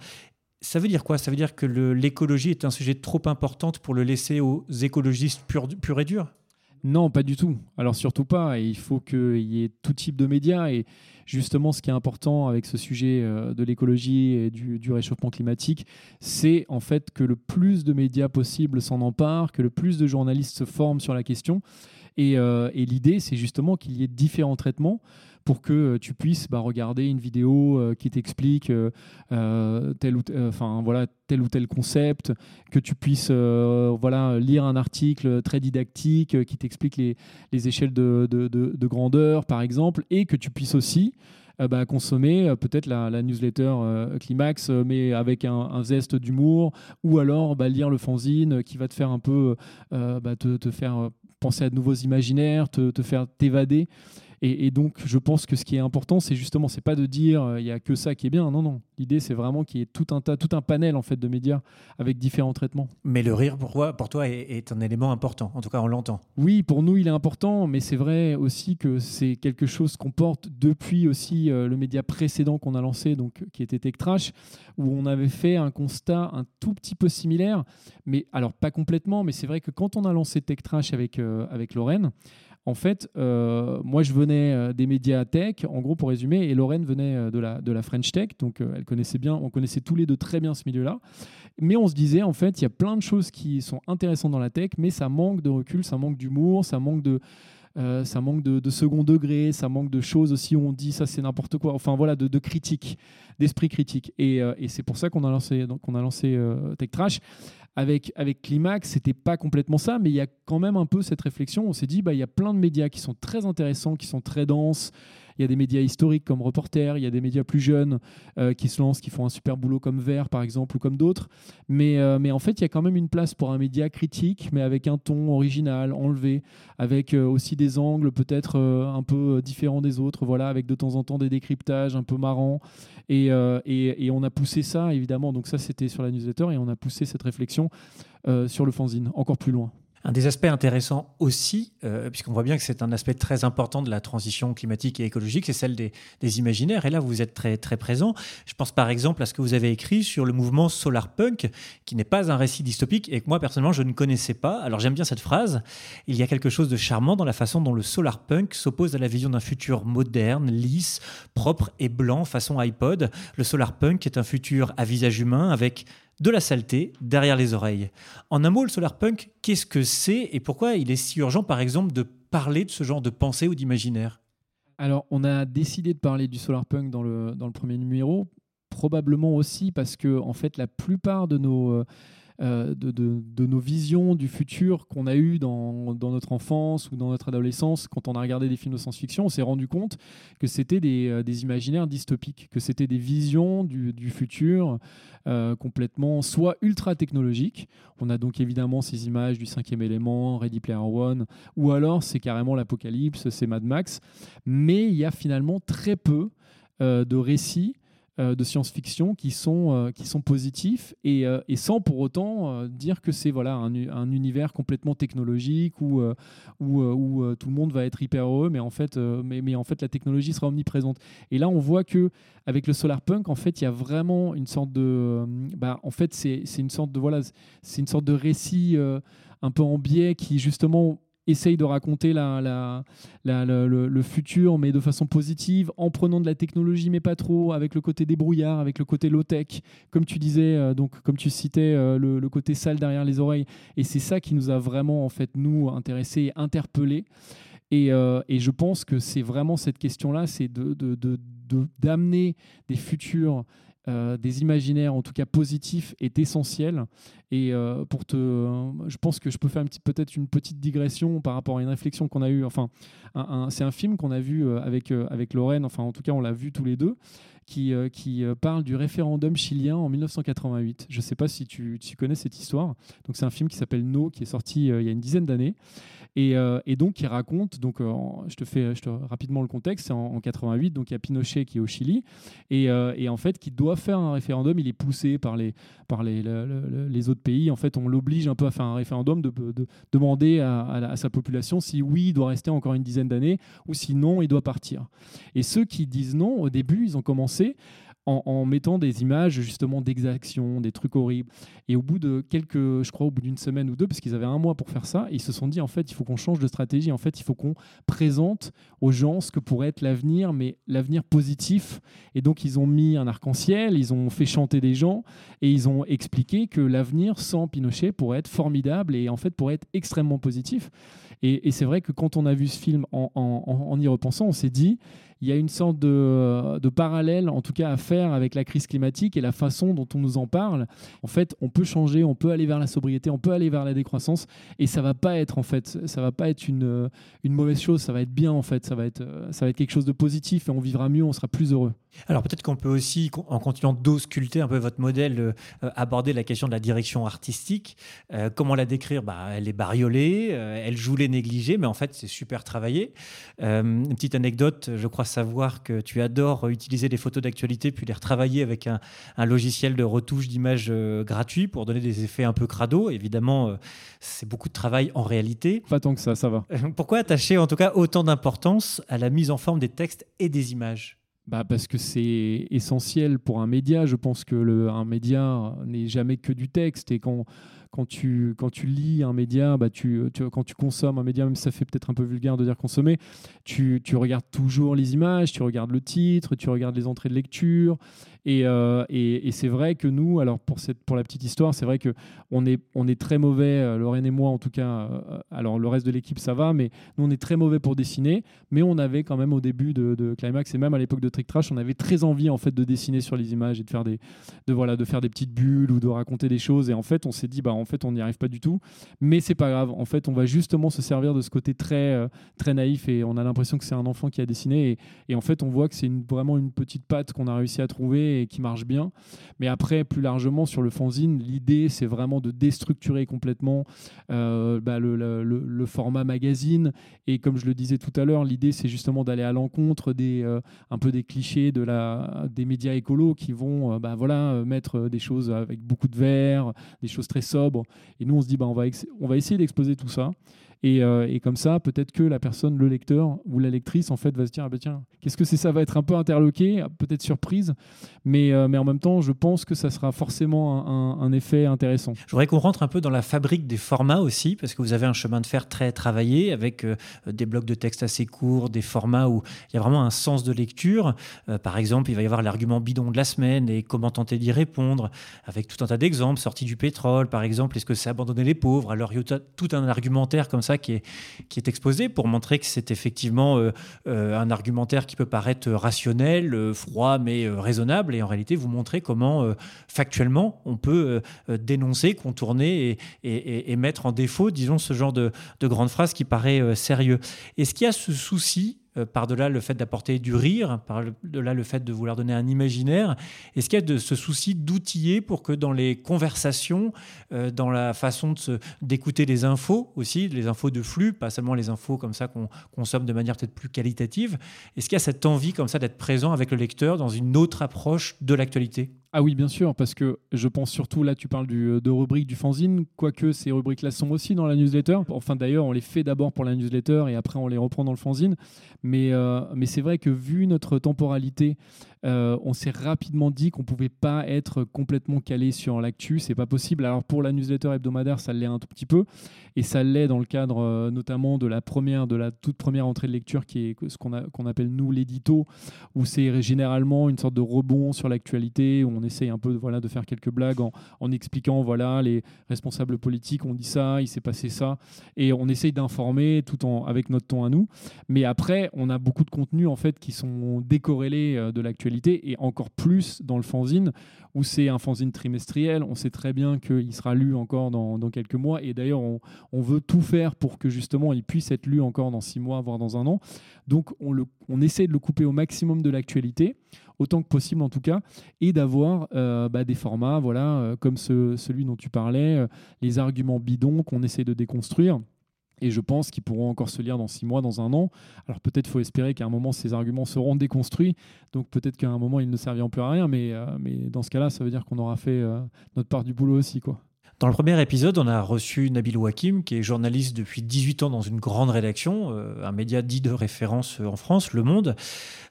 Ça veut dire quoi? Ça veut dire que l'écologie est un sujet trop important pour le laisser aux écologistes purs pur et durs? Non, pas du tout. Alors surtout pas. il faut qu'il y ait tout type de médias. Et justement, ce qui est important avec ce sujet euh, de l'écologie et du, réchauffement climatique, c'est en fait que le plus de médias possible s'en emparent, que le plus de journalistes se forment sur la question. Et, euh, et l'idée, c'est justement qu'il y ait différents traitements pour que euh, tu puisses bah, regarder une vidéo euh, qui t'explique euh, tel, ou enfin, voilà, tel ou tel concept, que tu puisses voilà, lire un article très didactique qui t'explique les, les, échelles de, de, de, grandeur, par exemple, et que tu puisses aussi bah, consommer peut-être la, newsletter Climax, mais avec un, zeste d'humour, ou alors bah, lire le fanzine qui va te faire un peu te, faire penser à de nouveaux imaginaires, te, te faire t'évader. Et, donc, je pense que ce qui est important, c'est justement, c'est pas de dire euh, il y a que ça qui est bien. Non, non. L'idée, c'est vraiment qu'il y ait tout un tas, tout un panel en fait de médias avec différents traitements. Mais le rire, pour toi, pour toi est, un élément important. En tout cas, on l'entend. Oui, pour nous, il est important, mais c'est vrai aussi que c'est quelque chose qu'on porte depuis aussi euh, le média précédent qu'on a lancé, donc qui était Tech Trash, où on avait fait un constat un tout petit peu similaire, mais alors pas complètement, mais c'est vrai que quand on a lancé Tech Trash avec euh, avec Lorraine. En fait, euh, moi, je venais euh, des médias tech, en gros, pour résumer, et Lorraine venait euh, de la, de la French Tech, donc elle connaissait bien, on connaissait tous les deux très bien ce milieu-là. Mais on se disait, en fait, il y a plein de choses qui sont intéressantes dans la tech, mais ça manque de recul, ça manque d'humour, ça manque de, ça manque de, second degré, ça manque de choses aussi où on dit ça c'est n'importe quoi, enfin voilà, de, de critique, d'esprit critique. Et, c'est pour ça qu'on a lancé, donc, on a lancé Tech Trash. Avec, avec Climax, c'était pas complètement ça, mais il y a quand même un peu cette réflexion. On s'est dit, bah, il y a plein de médias qui sont très intéressants, qui sont très denses. Il y a des médias historiques comme Reporter, il y a des médias plus jeunes euh, qui se lancent, qui font un super boulot comme Vert, par exemple, ou comme d'autres. Mais, euh, mais en fait, il y a quand même une place pour un média critique, mais avec un ton original, enlevé, avec euh, aussi des angles peut-être un peu différents des autres, voilà, avec de temps en temps des décryptages un peu marrants. Et, et, et on a poussé ça, évidemment. Donc ça, c'était sur la newsletter, et on a poussé cette réflexion sur le fanzine, encore plus loin. Un des aspects intéressants aussi, euh, puisqu'on voit bien que c'est un aspect très important de la transition climatique et écologique, c'est celle des, imaginaires. Et là, vous êtes très, très présent. Je pense par exemple à ce que vous avez écrit sur le mouvement Solarpunk, qui n'est pas un récit dystopique et que moi, personnellement, je ne connaissais pas. Alors j'aime bien cette phrase. Il y a quelque chose de charmant dans la façon dont le Solarpunk s'oppose à la vision d'un futur moderne, lisse, propre et blanc, façon iPod. Le Solarpunk est un futur à visage humain avec de la saleté derrière les oreilles. En un mot, le solarpunk, qu'est-ce que c'est et pourquoi il est si urgent, par exemple, de parler de ce genre de pensée ou d'imaginaire? Alors, on a décidé de parler du solarpunk dans le, dans le premier numéro, probablement aussi parce que, en fait, la plupart de nos... Euh, euh, de, nos visions du futur qu'on a eu dans, notre enfance ou dans notre adolescence, quand on a regardé des films de science-fiction, on s'est rendu compte que c'était des, euh, imaginaires dystopiques, que c'était des visions du, futur euh, complètement soit ultra technologiques. On a donc évidemment ces images du cinquième élément, Ready Player One, ou alors c'est carrément l'apocalypse, c'est Mad Max. Mais il y a finalement très peu de récits de science-fiction qui sont, euh, qui sont positifs et, euh, sans pour autant dire que c'est voilà, un, un, univers complètement technologique où, tout le monde va être hyper heureux, mais en, fait, mais, mais, en fait la technologie sera omniprésente. Et là, on voit que avec le solar punk, en fait, il y a vraiment une sorte de, bah, en fait, c'est une sorte de voilà, c'est une sorte de récit un peu en biais qui justement essaye de raconter la, le, futur, mais de façon positive, en prenant de la technologie, mais pas trop, avec le côté débrouillard, avec le côté low-tech, comme tu disais, euh, donc comme tu citais, euh, le, côté sale derrière les oreilles. Et c'est ça qui nous a vraiment, en fait, nous, intéressés, interpellés. Et, euh, et je pense que c'est vraiment cette question-là, c'est d'amener de, de, des futurs des imaginaires, en tout cas positifs, est essentiel. Et euh, pour te, je pense que je peux faire peut-être une petite digression par rapport à une réflexion qu'on a eue. Enfin, c'est un film qu'on a vu euh, avec, avec Lorraine, enfin en tout cas on l'a vu tous les deux, qui, qui parle du référendum chilien en 1988. Je ne sais pas si tu, tu, connais cette histoire. Donc c'est un film qui s'appelle No, qui est sorti il y a une dizaine d'années. Et, et, donc il raconte, donc je te fais je te, rapidement le contexte, c'est en, en, 88, donc il y a Pinochet qui est au Chili, et, et en fait qui doit faire un référendum, il est poussé par les, par les, les autres pays. En fait, on l'oblige un peu à faire un référendum, de, demander à, sa population si oui, il doit rester encore une dizaine d'années ou sinon, il doit partir. Et ceux qui disent non, au début, ils ont commencé en, mettant des images justement d'exactions, des trucs horribles. Et au bout de quelques, je crois, au bout d'une semaine ou deux, parce qu'ils avaient un mois pour faire ça, ils se sont dit en fait, il faut qu'on change de stratégie. En fait, il faut qu'on présente aux gens ce que pourrait être l'avenir, mais l'avenir positif. Et donc, ils ont mis un arc-en-ciel, ils ont fait chanter des gens et ils ont expliqué que l'avenir sans Pinochet pourrait être formidable et en fait pourrait être extrêmement positif. Et, c'est vrai que quand on a vu ce film en y repensant, on s'est dit il y a une sorte de, parallèle, en tout cas, à faire avec la crise climatique et la façon dont on nous en parle. En fait, on peut changer, on peut aller vers la sobriété, on peut aller vers la décroissance, et ça va pas être en fait, ça va pas être une, une mauvaise chose, ça va être bien en fait, ça va être, ça va être quelque chose de positif et on vivra mieux, on sera plus heureux. Alors peut-être qu'on peut aussi, en continuant d'ausculter un peu votre modèle, euh, aborder la question de la direction artistique. Euh, comment la décrire? Bah, Elle est bariolée, euh, elle joue les négligés, mais en fait c'est super travaillé. une petite anecdote, je crois savoir que tu adores utiliser des photos d'actualité puis les retravailler avec un, logiciel de retouche d'images gratuit pour donner des effets un peu crado. Évidemment, c'est beaucoup de travail en réalité. Pas tant que ça, ça va. Pourquoi attacher en tout cas autant d'importance à la mise en forme des textes et des images? Bah parce que c'est essentiel pour un média. Je pense que le, un média n'est jamais que du texte et quand quand tu, quand tu lis un média, bah tu, quand tu consommes un média, même si ça fait peut-être un peu vulgaire de dire consommer, tu, tu, regardes toujours les images, tu regardes le titre, tu regardes les entrées de lecture. Et, euh, et, c'est vrai que nous, alors pour, cette, pour la petite histoire, c'est vrai qu'on est, on est très mauvais, euh, Lorraine et moi en tout cas, euh, alors le reste de l'équipe ça va, mais nous on est très mauvais pour dessiner, mais on avait quand même au début de, de Climax et même à l'époque de Trick Trash, on avait très envie en fait de dessiner sur les images et de faire des, de, voilà, de faire des petites bulles ou de raconter des choses. Et en fait, on s'est dit, bah, en fait, on n'y arrive pas du tout. Mais c'est pas grave. En fait, on va justement se servir de ce côté très, euh, très naïf et on a l'impression que c'est un enfant qui a dessiné. Et, en fait, on voit que c'est vraiment une petite patte qu'on a réussi à trouver et qui marche bien. Mais après, plus largement sur le fanzine, l'idée, c'est vraiment de déstructurer complètement euh, bah, le, format magazine. Et comme je le disais tout à l'heure, l'idée, c'est justement d'aller à l'encontre des, euh, un peu des clichés de la, des médias écolos qui vont bah, voilà, mettre des choses avec beaucoup de verre, des choses très sobres et nous, on se dit, bah, on, va on va essayer d'exposer tout ça. Euh, et, comme ça, peut-être que la personne, le lecteur ou la lectrice, en fait, va se dire ah bah tiens, qu'est-ce que c'est ça Va être un peu interloqué, peut-être surprise, mais, euh, mais en même temps, je pense que ça sera forcément un, effet intéressant. Je voudrais qu'on rentre un peu dans la fabrique des formats aussi, parce que vous avez un chemin de fer très travaillé avec euh, des blocs de texte assez courts, des formats où il y a vraiment un sens de lecture. par exemple, il va y avoir l'argument bidon de la semaine et comment tenter d'y répondre, avec tout un tas d'exemples, sortie du pétrole, par exemple, est-ce que c'est abandonner les pauvres? Alors, il y a tout un argumentaire comme ça qui est, exposé pour montrer que c'est effectivement euh, euh, un argumentaire qui peut paraître rationnel, euh, froid, mais raisonnable. Et en réalité, vous montrez comment factuellement on peut dénoncer, contourner et, et, mettre en défaut, disons, ce genre de, de grande phrase qui paraît sérieux. Est-ce qu'il y a ce souci euh, par-delà le fait d'apporter du rire, par-delà le fait de vouloir donner un imaginaire Est-ce qu'il y a de ce souci d'outiller pour que dans les conversations, euh, dans la façon d'écouter les infos aussi, les infos de flux, pas seulement les infos comme ça qu'on consomme de manière peut-être plus qualitative, est-ce qu'il y a cette envie comme ça d'être présent avec le lecteur dans une autre approche de l'actualité? Ah oui, bien sûr, parce que je pense surtout, là, tu parles du, de rubriques du fanzine, quoique ces rubriques-là sont aussi dans la newsletter. Enfin, d'ailleurs, on les fait d'abord pour la newsletter et après, on les reprend dans le fanzine. Mais, euh, mais c'est vrai que vu notre temporalité, euh, on s'est rapidement dit qu'on pouvait pas être complètement calé sur l'actu, c'est pas possible. Alors pour la newsletter hebdomadaire, ça l'est un tout petit peu, et ça l'est dans le cadre euh, notamment de la première, de la toute première entrée de lecture qui est ce qu'on appelle nous l'édito, où c'est généralement une sorte de rebond sur l'actualité, où on essaye un peu voilà de faire quelques blagues en, expliquant voilà les responsables politiques ont dit ça, il s'est passé ça, et on essaye d'informer tout en avec notre ton à nous. Mais après, on a beaucoup de contenus en fait qui sont décorrélés euh, de l'actualité et encore plus dans le fanzine où c'est un fanzine trimestriel. On sait très bien qu'il sera lu encore dans, quelques mois et d'ailleurs on, veut tout faire pour que justement il puisse être lu encore dans six mois, voire dans un an. Donc on essaie de le couper au maximum de l'actualité autant que possible en tout cas, et d'avoir euh, bah, des formats voilà, euh, comme celui dont tu parlais, euh, les arguments bidons qu'on essaie de déconstruire. Et je pense qu'ils pourront encore se lire dans six mois, dans un an. Alors peut-être faut espérer qu'à un moment ces arguments seront déconstruits. Donc peut-être qu'à un moment ils ne serviront plus à rien. Mais, euh, mais dans ce cas-là, ça veut dire qu'on aura fait euh, notre part du boulot aussi. quoi. Dans le premier épisode, on a reçu Nabil Wakim, qui est journaliste depuis 18 ans dans une grande rédaction, euh, un média dit de référence en France, Le Monde.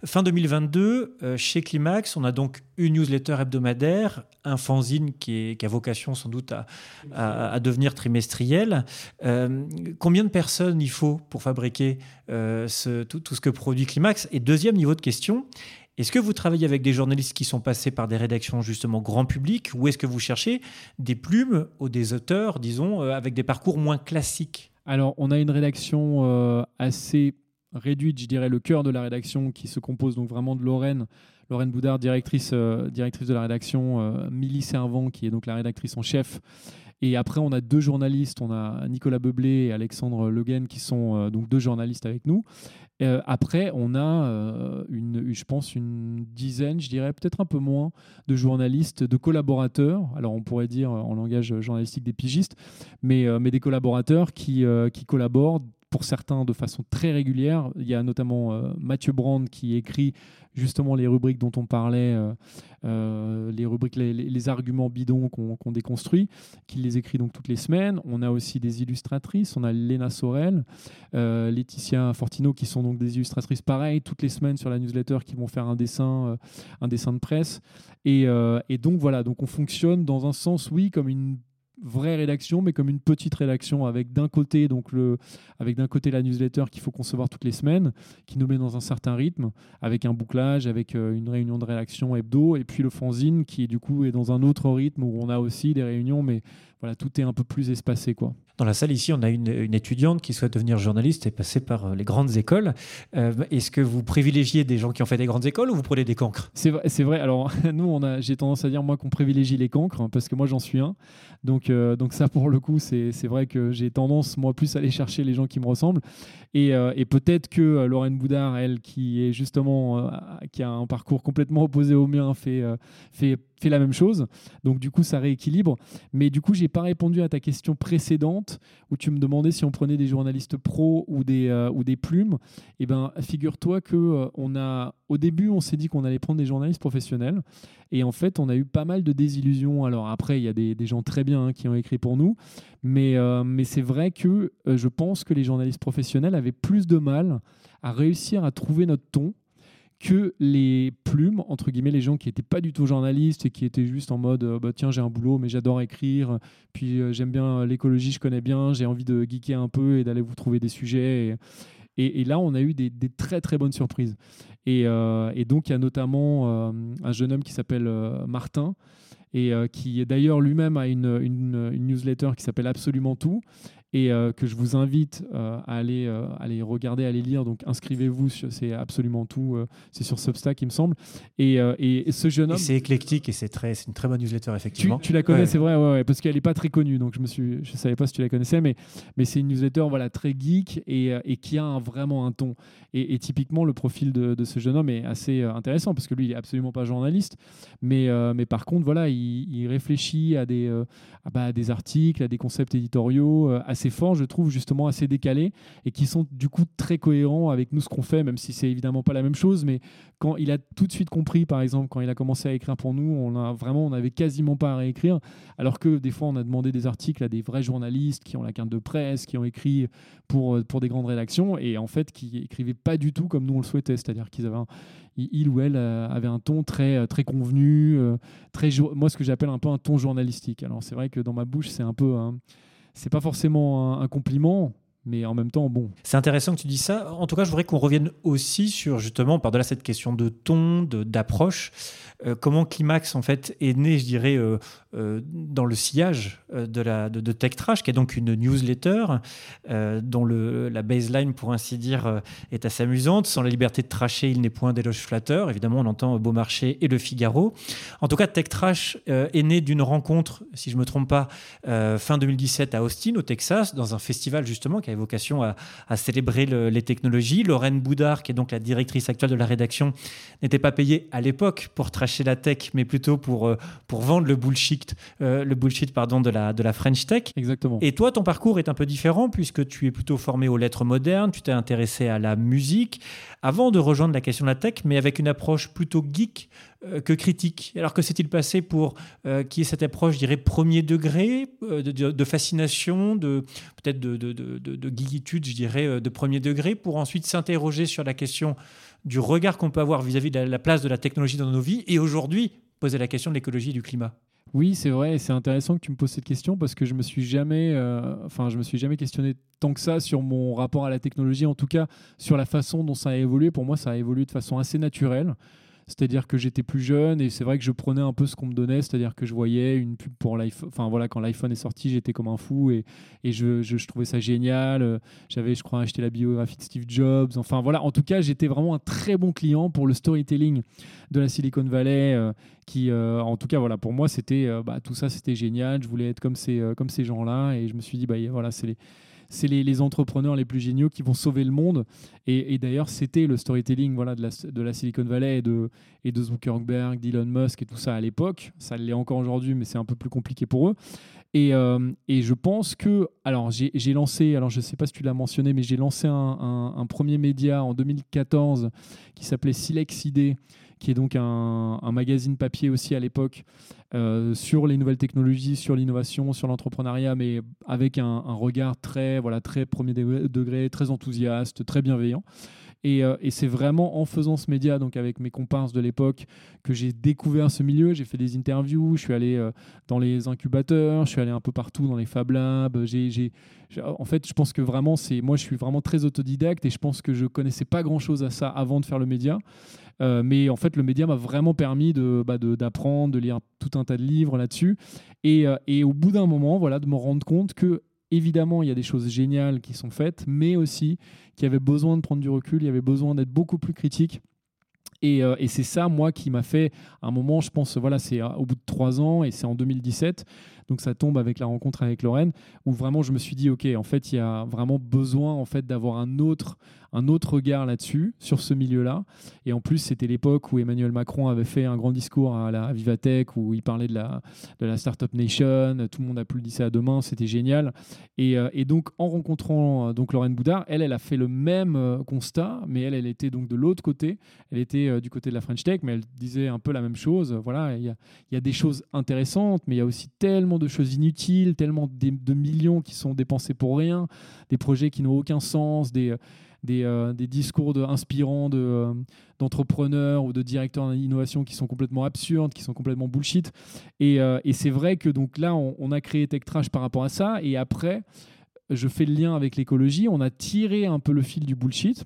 Fin 2022, euh, chez Climax, on a donc une newsletter hebdomadaire, un fanzine qui, a vocation sans doute à, devenir trimestriel. Euh, combien de personnes il faut pour fabriquer tout, ce que produit Climax? Et deuxième niveau de question, est-ce que vous travaillez avec des journalistes qui sont passés par des rédactions justement grand public ou est-ce que vous cherchez des plumes ou des auteurs, disons, euh, avec des parcours moins classiques? Alors, on a une rédaction euh, assez réduite, je dirais, le cœur de la rédaction qui se compose donc vraiment de Lorraine. Lorraine Boudard, directrice, euh, directrice de la rédaction, Milly Servant, qui est donc la rédactrice en chef, et après, on a deux journalistes, on a Nicolas Beublé et Alexandre Leguen qui sont donc deux journalistes avec nous. Euh, après, on a, euh, une, je pense, une dizaine, je dirais peut-être un peu moins, de journalistes, de collaborateurs. Alors, on pourrait dire en langage journalistique des pigistes, mais, euh, mais des collaborateurs qui, qui collaborent pour certains de façon très régulière. Il y a notamment Mathieu Brand qui écrit justement les rubriques dont on parlait, euh, euh, les rubriques, les, arguments bidons qu'on déconstruit, qu'il les écrit donc toutes les semaines. On a aussi des illustratrices, on a Léna Sorel, euh, Laetitia Fortino, qui sont donc des illustratrices pareilles toutes les semaines sur la newsletter, qui vont faire un dessin, un dessin de presse. Et, et donc voilà, donc on fonctionne dans un sens, oui, comme une vraie rédaction, mais comme une petite rédaction avec d'un côté donc le, avec d'un côté la newsletter qu'il faut concevoir toutes les semaines, qui nous met dans un certain rythme, avec un bouclage, avec euh, une réunion de rédaction hebdo, et puis le fanzine qui du coup est dans un autre rythme où on a aussi des réunions, mais voilà tout est un peu plus espacé quoi. Dans la salle ici, on a une, étudiante qui souhaite devenir journaliste et passer par euh, les grandes écoles. Euh, est-ce que vous privilégiez des gens qui ont fait des grandes écoles ou vous prenez des cancres? C'est vrai, vrai, Alors nous, j'ai tendance à dire moi qu'on privilégie les cancres hein, parce que moi j'en suis un. Donc, euh, donc ça pour le coup, c'est, vrai que j'ai tendance moi plus à aller chercher les gens qui me ressemblent. Et, et peut-être que Lorraine Boudard, elle, qui est justement qui a un parcours complètement opposé au mien, fait, fait fait la même chose. Donc du coup, ça rééquilibre. Mais du coup, j'ai pas répondu à ta question précédente où tu me demandais si on prenait des journalistes pros ou des, euh, ou des plumes. Eh ben, figure-toi que euh, on a, au début, on s'est dit qu'on allait prendre des journalistes professionnels. Et en fait, on a eu pas mal de désillusions. Alors après, il y a des, des gens très bien hein, qui ont écrit pour nous. Mais, euh, mais c'est vrai que je pense que les journalistes professionnels avaient plus de mal à réussir à trouver notre ton que les plumes, entre guillemets, les gens qui n'étaient pas du tout journalistes et qui étaient juste en mode euh, bah, tiens, j'ai un boulot, mais j'adore écrire, puis euh, j'aime bien l'écologie, je connais bien, j'ai envie de geeker un peu et d'aller vous trouver des sujets. Et, là, on a eu des, très très bonnes surprises. Et, euh, donc, il y a notamment un jeune homme qui s'appelle Martin et qui d'ailleurs lui-même a une, une, newsletter qui s'appelle Absolument Tout et euh, que je vous invite euh, à aller, euh, aller regarder, à aller lire. Donc inscrivez-vous, c'est absolument tout. c'est sur Substack, il me semble. Et, et, ce jeune homme. C'est éclectique et c'est très, c'est une très bonne newsletter effectivement. Tu, la connais, c'est vrai, ouais, parce qu'elle n'est pas très connue, donc je me suis, je savais pas si tu la connaissais, mais, mais c'est une newsletter voilà très geek et, et qui a vraiment un ton. Et, typiquement, le profil de, de, ce jeune homme est assez intéressant parce que lui, il est absolument pas journaliste, mais, mais par contre, voilà, il, il réfléchit à des, bah, à des articles, à des concepts éditoriaux, à assez forts, je trouve, justement assez décalés et qui sont du coup très cohérents avec nous ce qu'on fait, même si c'est évidemment pas la même chose. Mais quand il a tout de suite compris, par exemple, quand il a commencé à écrire pour nous, on a vraiment, on n'avait quasiment pas à réécrire, alors que des fois on a demandé des articles à des vrais journalistes qui ont la carte de presse, qui ont écrit pour, pour des grandes rédactions et en fait qui écrivaient pas du tout comme nous on le souhaitait, c'est-à-dire qu'ils avaient il ou elle euh, avait un ton très, euh, très convenu, euh, très moi ce que j'appelle un peu un ton journalistique. Alors c'est vrai que dans ma bouche c'est un peu c'est pas forcément un, compliment Mais en même temps, bon. C'est intéressant que tu dis ça. En tout cas, je voudrais qu'on revienne aussi sur justement, par-delà cette question de ton, d'approche, euh, comment Climax en fait est né, je dirais, euh, euh, dans le sillage de, la, de, Tech Trash, qui est donc une newsletter dont le, la baseline, pour ainsi dire, est assez amusante. Sans la liberté de tracher, il n'est point d'éloge flatteur. Évidemment, on entend Beaumarchais et Le Figaro. En tout cas, Tech Trash est né d'une rencontre, si je ne me trompe pas, fin 2017 à Austin, au Texas, dans un festival justement qui avait vocation à, à célébrer les technologies. Lorraine Boudard, qui est donc la directrice actuelle de la rédaction, n'était pas payée à l'époque pour tracher la tech, mais plutôt pour, euh, pour vendre le bullshit, euh, le bullshit pardon, de, la, de la French Tech. Exactement. Et toi, ton parcours est un peu différent puisque tu es plutôt formé aux lettres modernes, tu t'es intéressé à la musique avant de rejoindre la question de la tech, mais avec une approche plutôt geek euh, que critique. Alors que s'est-il passé pour qui est cette approche, je dirais, premier degré de, fascination, de peut-être de, de, de, geekitude, je dirais, de premier degré, pour ensuite s'interroger sur la question du regard qu'on peut avoir vis-à-vis de la place de la technologie dans nos vies et aujourd'hui poser la question de l'écologie et du climat? Oui, c'est vrai, c'est intéressant que tu me poses cette question parce que je me suis jamais, euh, enfin, je me suis jamais questionné tant que ça sur mon rapport à la technologie, en tout cas sur la façon dont ça a évolué. Pour moi, ça a évolué de façon assez naturelle. C'est-à-dire que j'étais plus jeune et c'est vrai que je prenais un peu ce qu'on me donnait, c'est-à-dire que je voyais une pub pour l'iPhone. Enfin voilà, quand l'iPhone est sorti, j'étais comme un fou et, et je, je, trouvais ça génial. J'avais, je crois, acheté la biographie de Steve Jobs. Enfin voilà, en tout cas, j'étais vraiment un très bon client pour le storytelling de la Silicon Valley. Euh, qui, euh, en tout cas, voilà, pour moi, c'était euh, bah, tout ça, c'était génial. Je voulais être comme ces, ces gens-là et je me suis dit, bah voilà, c'est les c'est les, entrepreneurs les plus géniaux qui vont sauver le monde. Et, d'ailleurs, c'était le storytelling voilà, de, la, de la Silicon Valley et de, et de Zuckerberg, d'Elon Musk et tout ça à l'époque. Ça l'est encore aujourd'hui, mais c'est un peu plus compliqué pour eux. Et, euh, et je pense que, alors j'ai lancé, alors je ne sais pas si tu l'as mentionné, mais j'ai lancé un, un, premier média en 2014 qui s'appelait Silex ID qui est donc un, magazine papier aussi à l'époque euh, sur les nouvelles technologies, sur l'innovation, sur l'entrepreneuriat, mais avec un, regard très, voilà, très premier degré, très enthousiaste, très bienveillant. Euh, et, c'est vraiment en faisant ce média, donc avec mes comparses de l'époque, que j'ai découvert ce milieu. J'ai fait des interviews, je suis allé euh, dans les incubateurs, je suis allé un peu partout dans les Fab Labs. En fait, je pense que vraiment, c'est moi, je suis vraiment très autodidacte et je pense que je connaissais pas grand-chose à ça avant de faire le média. Euh, mais en fait, le média m'a vraiment permis de, bah, d'apprendre, de, lire tout un tas de livres là-dessus. Et, et au bout d'un moment, voilà, de me rendre compte que évidemment, il y a des choses géniales qui sont faites, mais aussi qu'il y avait besoin de prendre du recul, il y avait besoin d'être beaucoup plus critique. Et, euh, c'est ça, moi, qui m'a fait, un moment, je pense, voilà, c'est au bout de trois ans, et c'est en 2017, donc ça tombe avec la rencontre avec Lorraine, où vraiment je me suis dit, OK, en fait, il y a vraiment besoin en fait, d'avoir un autre, un autre regard là-dessus, sur ce milieu-là. Et en plus, c'était l'époque où Emmanuel Macron avait fait un grand discours à la Vivatech où il parlait de la, de Startup Nation. Tout le monde applaudissait à deux mains, c'était génial. Et, euh, donc, en rencontrant euh, donc Lorraine Boudard, elle, elle a fait le même euh, constat, mais elle, elle était donc de l'autre côté. Elle était du côté de la French Tech, mais elle disait un peu la même chose. Voilà, il y a, y a, des choses intéressantes, mais il y a aussi tellement de choses inutiles, tellement de millions qui sont dépensés pour rien, des projets qui n'ont aucun sens, des des, euh, des discours inspirants euh, d'entrepreneurs ou de directeurs d'innovation qui sont complètement absurdes, qui sont complètement bullshit. Et, euh, c'est vrai que donc là, on, a créé TechTrash par rapport à ça. Et après, je fais le lien avec l'écologie. On a tiré un peu le fil du bullshit.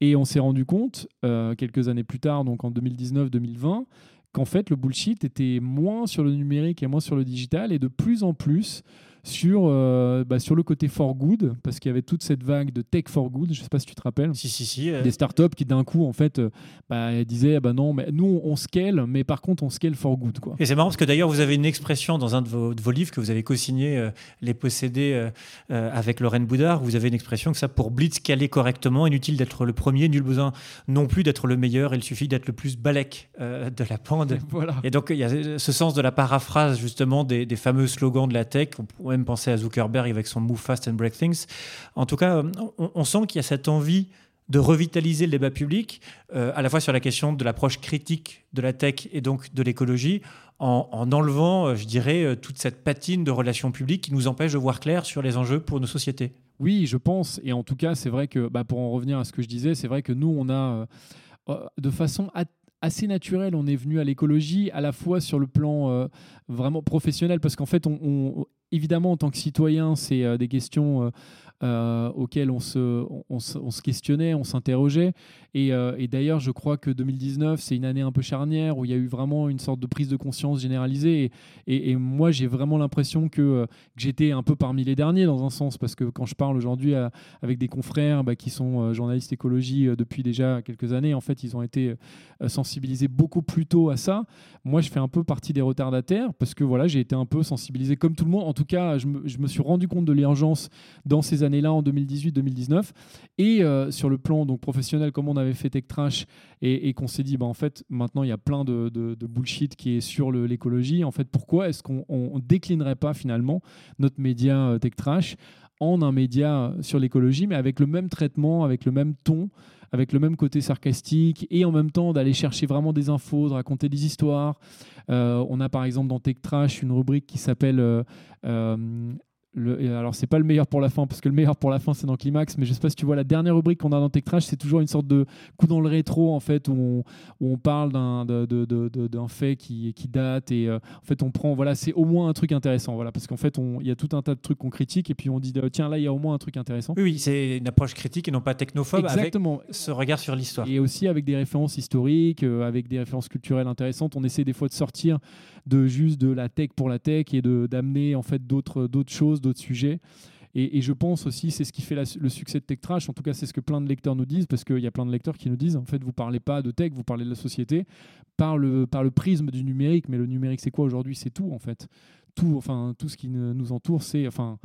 Et on s'est rendu compte, quelques années plus tard, donc en 2019-2020, qu'en fait, le bullshit était moins sur le numérique et moins sur le digital. Et de plus en plus, sur, euh, bah, sur le côté for good, parce qu'il y avait toute cette vague de tech for good, je ne sais pas si tu te rappelles. Si, si, si. Euh. Des startups qui d'un coup, en fait, euh, bah, disaient bah non, mais nous, on scale, mais par contre, on scale for good. Quoi. Et c'est marrant parce que d'ailleurs, vous avez une expression dans un de vos, de vos livres que vous avez co-signé, Les possédés, avec Lorraine Boudard, vous avez une expression que ça, pour blitz scaler correctement, inutile d'être le premier, nul besoin non plus d'être le meilleur, il suffit d'être le plus balèque de la pande. Voilà. Et donc, il y a ce sens de la paraphrase, justement, des, des fameux slogans de la tech. On même penser à Zuckerberg avec son Move Fast and Break Things. En tout cas, on, sent qu'il y a cette envie de revitaliser le débat public, euh, à la fois sur la question de l'approche critique de la tech et donc de l'écologie, en, enlevant, euh, je dirais, euh, toute cette patine de relations publiques qui nous empêche de voir clair sur les enjeux pour nos sociétés. Oui, je pense. Et en tout cas, c'est vrai que, bah, pour en revenir à ce que je disais, c'est vrai que nous, on a, de façon assez naturelle, on est venu à l'écologie, à la fois sur le plan vraiment professionnel, parce qu'en fait, on, évidemment, en tant que citoyen, c'est des questions euh, se, on, se questionnait, on s'interrogeait. Et, euh, et d'ailleurs, je crois que 2019, c'est une année un peu charnière où il y a eu vraiment une sorte de prise de conscience généralisée. Et, moi, j'ai vraiment l'impression que, euh, que j'étais un peu parmi les derniers dans un sens, parce que quand je parle aujourd'hui avec des confrères bah, qui sont journalistes écologie depuis déjà quelques années, en fait, ils ont été sensibilisés beaucoup plus tôt à ça. Moi, je fais un peu partie des retardataires parce que voilà, j'ai été un peu sensibilisé comme tout le monde. En tout cas, je me, suis rendu compte de l'urgence dans ces années années-là, en 2018-2019. Et euh, sur le plan donc, professionnel, comme on avait fait Tech Trash et, qu'on s'est dit, bah, en fait, maintenant, il y a plein de, bullshit qui est sur l'écologie. En fait, pourquoi est-ce qu'on ne déclinerait pas finalement notre média euh, Tech Trash en un média sur l'écologie, mais avec le même traitement, avec le même ton, avec le même côté sarcastique, et en même temps d'aller chercher vraiment des infos, de raconter des histoires. Euh, on a par exemple dans Tech Trash une rubrique qui s'appelle le, alors c'est pas le meilleur pour la fin parce que le meilleur pour la fin c'est dans Climax mais je sais pas si tu vois la dernière rubrique qu'on a dans Tech Trash c'est toujours une sorte de coup dans le rétro en fait où on, où on parle d'un fait qui, qui date et euh, en fait on prend voilà c'est au moins un truc intéressant voilà parce qu'en fait il y a tout un tas de trucs qu'on critique et puis on dit euh, tiens là il y a au moins un truc intéressant. Oui, oui c'est une approche critique et non pas technophobe Exactement. avec ce regard sur l'histoire. Et aussi avec des références historiques euh, avec des références culturelles intéressantes. On essaie des fois de sortir de juste de la tech pour la tech et d'amener en fait d'autres choses d'autres sujets. Et, je pense aussi, c'est ce qui fait le succès de Tech Trash. En tout cas, c'est ce que plein de lecteurs nous disent, parce qu'il y a plein de lecteurs qui nous disent, en fait, vous parlez pas de tech, vous parlez de la société par le, par le prisme du numérique. Mais le numérique, c'est quoi aujourd'hui? C'est tout, en fait. Tout, enfin, tout ce qui nous entoure, c'est, enfin,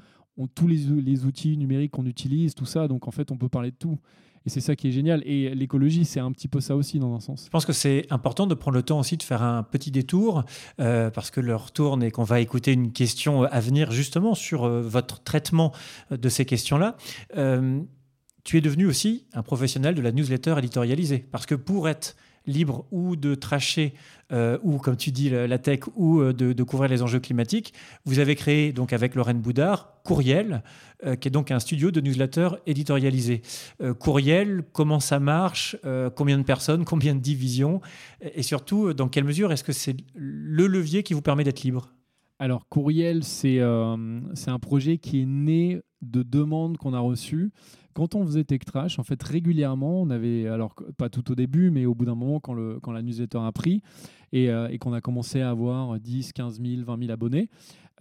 tous les, les outils numériques qu'on utilise, tout ça. Donc, en fait, on peut parler de tout. Et c'est ça qui est génial. Et l'écologie, c'est un petit peu ça aussi, dans un sens. Je pense que c'est important de prendre le temps aussi de faire un petit détour, euh, parce que l'heure tourne et qu'on va écouter une question à venir justement sur euh, votre traitement de ces questions-là. Euh, tu es devenu aussi un professionnel de la newsletter éditorialisée, parce que pour être libre ou de tracher euh, ou, comme tu dis, la tech ou euh, de, couvrir les enjeux climatiques. Vous avez créé, donc avec Lorraine Boudard, Courriel, euh, qui est donc un studio de newsletter éditorialisé. Courriel, comment ça marche Combien de personnes Combien de divisions Et surtout, dans quelle mesure est-ce que c'est le levier qui vous permet d'être libre? Alors, Courriel, c'est c'est un projet qui est né de demandes qu'on a reçues quand on faisait Tech Trash, en fait, régulièrement, on avait, alors pas tout au début, mais au bout d'un moment, quand, la newsletter a pris et, euh, et qu'on a commencé à avoir 10, 15 000, 20 000 abonnés,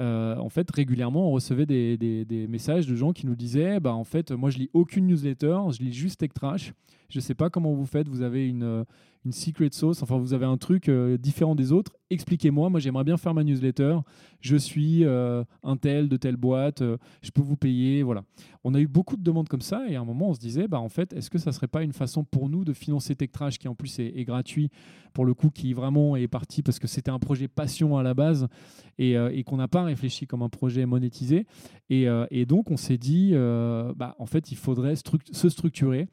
euh, en fait, régulièrement, on recevait des, messages de gens qui nous disaient bah, en fait, moi, je lis aucune newsletter, je lis juste Tech Trash. Je ne sais pas comment vous faites, vous avez une, une secret sauce, enfin, vous avez un truc euh, différent des autres. Expliquez-moi, moi, j'aimerais bien faire ma newsletter. Je suis un tel de telle boîte, je peux vous payer. Voilà. On a eu beaucoup de demandes comme ça, et à un moment, on se disait bah, en fait, est-ce que ça serait pas une façon pour nous de financer Tech Trash, qui en plus est, gratuit, pour le coup, qui vraiment est parti parce que c'était un projet passion à la base et, et qu'on n'a pas réfléchi comme un projet monétisé. Et, euh, donc, on s'est dit, euh, bah, en fait, il faudrait se structurer.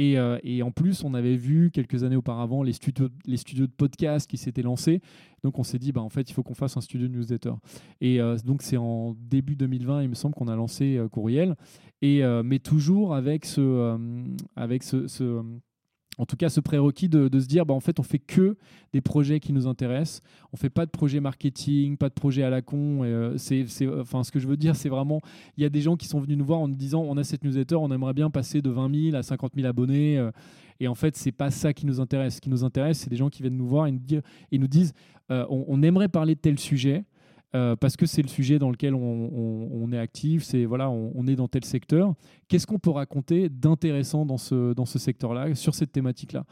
Et, euh, et, en plus, on avait vu quelques années auparavant les studios, de podcast qui s'étaient lancés. Donc, on s'est dit, bah, en fait, il faut qu'on fasse un studio de newsletter. Et donc, c'est en début 2020, il me semble, qu'on a lancé Courriel. Et, mais toujours avec ce, avec ce en tout cas ce prérequis de, se dire bah, en fait on fait que des projets qui nous intéressent. On fait pas de projet marketing pas de projet à la con. Euh, c'est, enfin ce que je veux dire c'est vraiment il y a des gens qui sont venus nous voir en nous disant on a cette newsletter on aimerait bien passer de 20 000 à 50 000 abonnés euh, et en fait c'est pas ça qui nous intéresse. Ce qui nous intéresse c'est des gens qui viennent nous voir et nous, disent euh, on, aimerait parler de tel sujet parce que c'est le sujet dans lequel on, est actif, c'est voilà, on, est dans tel secteur. Qu'est-ce qu'on peut raconter d'intéressant dans ce, dans ce secteur-là, sur cette thématique-là?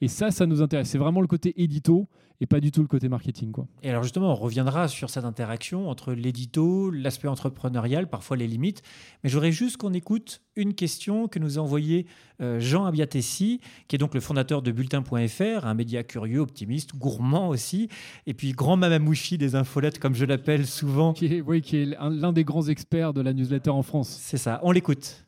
Et ça, ça nous intéresse. C'est vraiment le côté édito et pas du tout le côté marketing. Quoi. Et alors justement, on reviendra sur cette interaction entre l'édito, l'aspect entrepreneurial, parfois les limites. Mais j'aurais juste qu'on écoute une question que nous a envoyée euh, Jean Abiatessi, qui est donc le fondateur de Bulletin.fr, un média curieux, optimiste, gourmand aussi, et puis grand mamamouchi des infolettes, comme je l'appelle souvent. Qui oui, qui est l'un des grands experts de la newsletter en France. C'est ça, on l'écoute.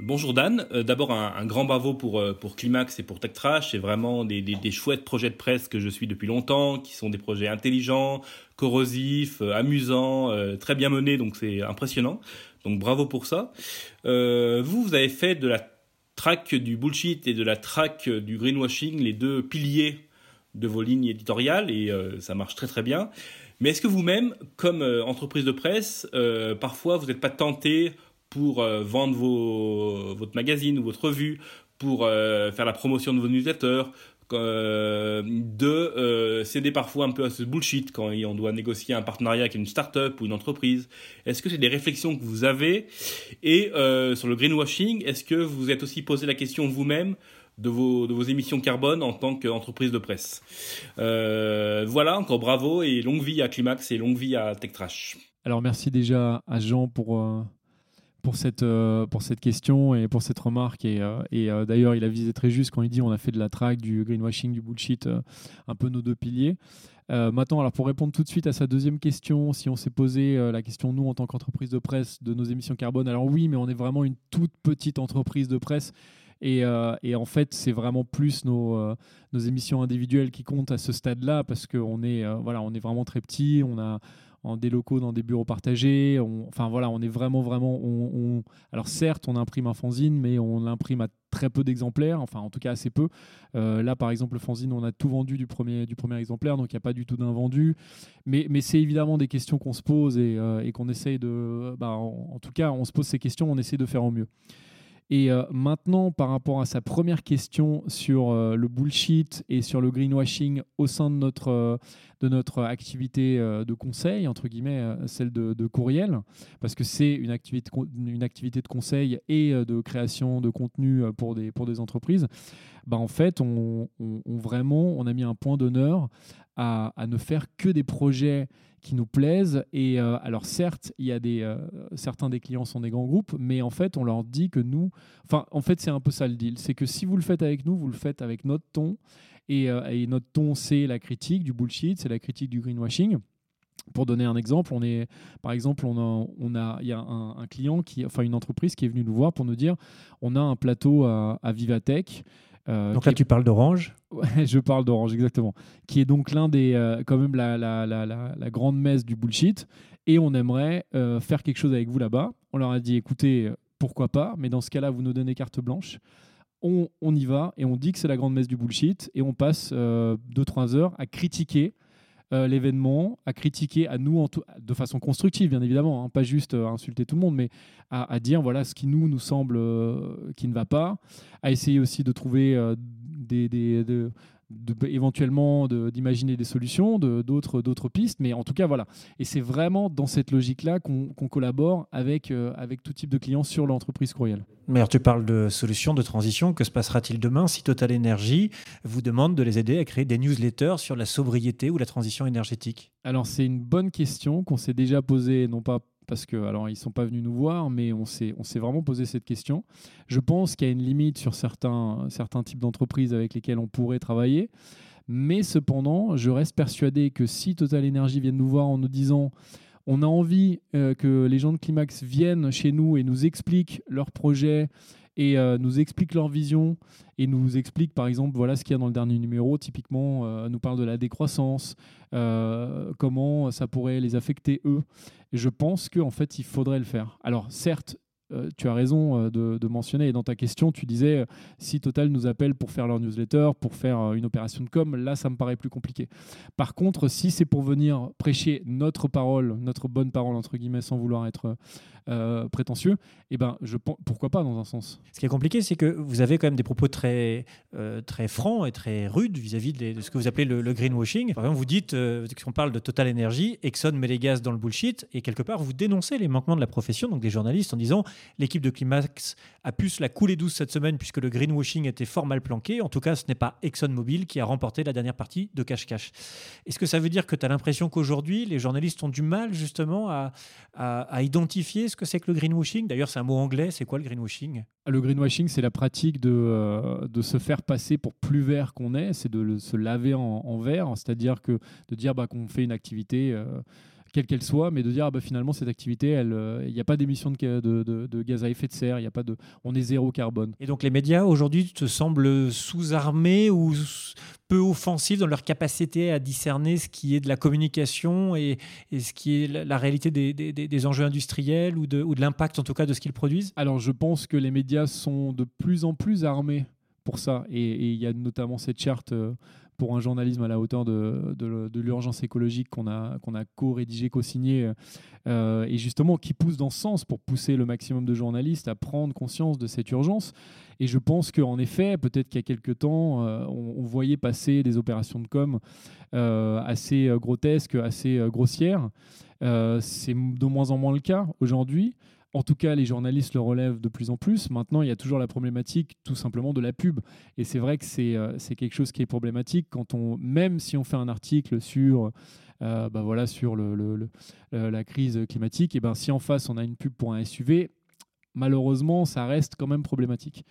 Bonjour Dan, euh, d'abord un, grand bravo pour, euh, pour Climax et pour Tech Trash, c'est vraiment des, chouettes projets de presse que je suis depuis longtemps, qui sont des projets intelligents, corrosifs, euh, amusants, très bien menés, donc c'est impressionnant. Donc bravo pour ça. vous, vous avez fait de la track du bullshit et de la track du greenwashing les deux piliers de vos lignes éditoriales et ça marche très très bien. Mais est-ce que vous-même, comme entreprise de presse, parfois vous n'êtes pas tenté pour vendre vos, votre magazine ou votre revue, pour faire la promotion de vos newsletters, euh, de euh, céder parfois un peu à ce bullshit quand on doit négocier un partenariat avec une start-up ou une entreprise. Est-ce que c'est des réflexions que vous avez? Et euh, sur le greenwashing, est-ce que vous êtes aussi posé la question vous-même de vos, de vos émissions carbone en tant qu'entreprise de presse? Voilà, encore bravo et longue vie à Climax et longue vie à TechTrash. Alors merci déjà à Jean pour pour cette, euh, pour cette question et pour cette remarque. Et, euh, et euh, d'ailleurs, il a visé très juste quand il dit on a fait de la track, du greenwashing, du bullshit, un peu nos deux piliers. maintenant, alors pour répondre tout de suite à sa deuxième question, si on s'est posé la question, nous, en tant qu'entreprise de presse, de nos émissions carbone, alors oui, mais on est vraiment une toute petite entreprise de presse. Et, et, en fait, c'est vraiment plus nos, nos, émissions individuelles qui comptent à ce stade-là parce qu'on est, voilà, est vraiment très petit. On a, en des locaux dans des bureaux partagés. enfin voilà, on est vraiment, vraiment. On, alors certes, on imprime un fanzine, mais on l'imprime à très peu d'exemplaires, enfin en tout cas assez peu. Euh, là, par exemple, le fanzine, on a tout vendu du premier, du premier exemplaire, donc il n'y a pas du tout d'invendu. Mais, mais c'est évidemment des questions qu'on se pose et, euh, qu'on essaye de. Bah, en, tout cas, on se pose ces questions, on essaie de faire au mieux. Et euh, maintenant, par rapport à sa première question sur euh, le bullshit et sur le greenwashing au sein de notre, euh, de notre activité de conseil, entre guillemets, celle de, courriel, parce que c'est une activité, de conseil et de création de contenu pour des, pour des entreprises, bah en fait, on, vraiment, on a mis un point d'honneur à, à, ne faire que des projets qui nous plaisent. Et euh, alors certes, il y a des, euh, certains des clients sont des grands groupes, mais en fait, on leur dit que nous, enfin, en fait, c'est un peu ça le deal, c'est que si vous le faites avec nous, vous le faites avec notre ton. Et, euh, et notre ton, c'est la critique du bullshit, c'est la critique du greenwashing. Pour donner un exemple, on est, par exemple, on a, on a, il y a un, client qui, enfin une entreprise qui est venue nous voir pour nous dire, on a un plateau à, à Vivatech euh, donc là, tu parles d'Orange Je parle d'Orange, exactement. Qui est donc l'un des, euh, quand même, la, la, la, la, grande messe du bullshit. Et on aimerait euh, faire quelque chose avec vous là-bas. On leur a dit, écoutez, pourquoi pas, mais dans ce cas-là, vous nous donnez carte blanche. On, on, y va et on dit que c'est la grande messe du bullshit et on passe 2-3 heures à critiquer euh, l'événement, à critiquer, à nous, de façon constructive, bien évidemment, hein, pas juste à insulter tout le monde, mais à, dire voilà ce qui nous, nous semble euh, qui ne va pas, à essayer aussi de trouver euh, des, éventuellement d'imaginer des solutions, d'autres pistes, mais en tout cas voilà. Et c'est vraiment dans cette logique-là qu'on collabore avec, euh, avec tout type de clients sur l'entreprise courriel. Mais alors tu parles de solutions, de transition. Que se passera-t-il demain si Total Energy vous demande de les aider à créer des newsletters sur la sobriété ou la transition énergétique? Alors c'est une bonne question qu'on s'est déjà posée, non pas parce que alors ils sont pas venus nous voir, mais on s'est on s'est vraiment posé cette question. Je pense qu'il y a une limite sur certains certains types d'entreprises avec lesquelles on pourrait travailler, mais cependant, je reste persuadé que si Total Energy viennent nous voir en nous disant on a envie euh, que les gens de Climax viennent chez nous et nous expliquent leurs projets et euh, nous expliquent leur vision et nous expliquent par exemple voilà ce qu'il y a dans le dernier numéro. Typiquement euh, nous parle de la décroissance comment ça pourrait les affecter eux je pense qu'en fait il faudrait le faire alors certes euh, tu as raison euh, de, mentionner, et dans ta question, tu disais, euh, si Total nous appelle pour faire leur newsletter, pour faire une opération de com, là, ça me paraît plus compliqué. Par contre, si c'est pour venir prêcher notre parole, notre bonne parole, entre guillemets, sans vouloir être prétentieux, eh ben, je, pourquoi pas, dans un sens Ce qui est compliqué, c'est que vous avez quand même des propos très, très francs et très rudes vis-à-vis de, ce que vous appelez le, greenwashing. Par exemple, vous dites qu'on parle de Total Energy, Exxon met les gaz dans le bullshit, et quelque part, vous dénoncez les manquements de la profession, donc des journalistes, en disant L'équipe de Climax a pu se la couler douce cette semaine puisque le greenwashing était fort mal planqué. En tout cas, ce n'est pas ExxonMobil qui a remporté la dernière partie de cache-cache. Est-ce que ça veut dire que tu as l'impression qu'aujourd'hui, les journalistes ont du mal justement à, à, identifier ce que c'est que le greenwashing? D'ailleurs, c'est un mot anglais. C'est quoi le greenwashing? Le greenwashing, c'est la pratique de, euh, de se faire passer pour plus vert qu'on est. C'est de se laver en, vert, c'est-à-dire que de dire bah, qu'on fait une activité. Euh, quelle qu'elle soit, mais de dire ah bah, finalement cette activité, il n'y euh, a pas d'émission de, de, gaz à effet de serre, y a pas de, on est zéro carbone. Et donc les médias aujourd'hui te semblent sous-armés ou peu offensifs dans leur capacité à discerner ce qui est de la communication et, ce qui est la, réalité des, des, enjeux industriels ou de, ou de l'impact en tout cas de ce qu'ils produisent Alors je pense que les médias sont de plus en plus armés pour ça. Et il y a notamment cette charte euh, pour un journalisme à la hauteur de, l'urgence écologique qu'on a, qu'on a co-rédigé, co-signé, euh, et justement qui pousse dans ce sens pour pousser le maximum de journalistes à prendre conscience de cette urgence. Et je pense qu'en effet, peut-être qu'il y a quelques temps, euh, on, voyait passer des opérations de com euh, assez grotesques, assez grossières. C'est de moins en moins le cas aujourd'hui. En tout cas, les journalistes le relèvent de plus en plus. Maintenant, il y a toujours la problématique tout simplement de la pub. Et c'est vrai que c'est euh, quelque chose qui est problématique quand on, même si on fait un article sur, euh, bah voilà, sur le, la crise climatique, et ben si en face on a une pub pour un SUV, malheureusement, ça reste quand même problématique.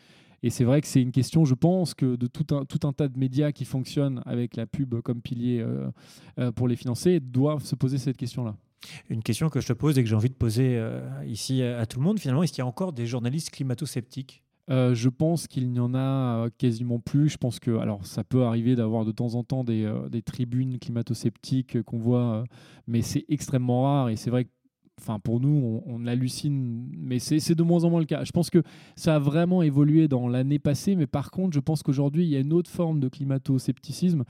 Et c'est vrai que c'est une question, je pense, que de tout un, tout tas de médias qui fonctionnent avec la pub comme pilier euh, pour les financer doivent se poser cette question-là. Une question que je te pose et que j'ai envie de poser euh, ici à, tout le monde, finalement, est-ce qu'il y a encore des journalistes climato-sceptiques? Euh, je pense qu'il n'y en a euh, quasiment plus. Je pense que, alors, ça peut arriver d'avoir de temps en temps des, des tribunes climato-sceptiques qu'on voit, mais c'est extrêmement rare. Et c'est vrai que enfin pour nous, on, hallucine, mais c'est de moins en moins le cas. Je pense que ça a vraiment évolué dans l'année passée, mais par contre, je pense qu'aujourd'hui, il y a une autre forme de climato-scepticisme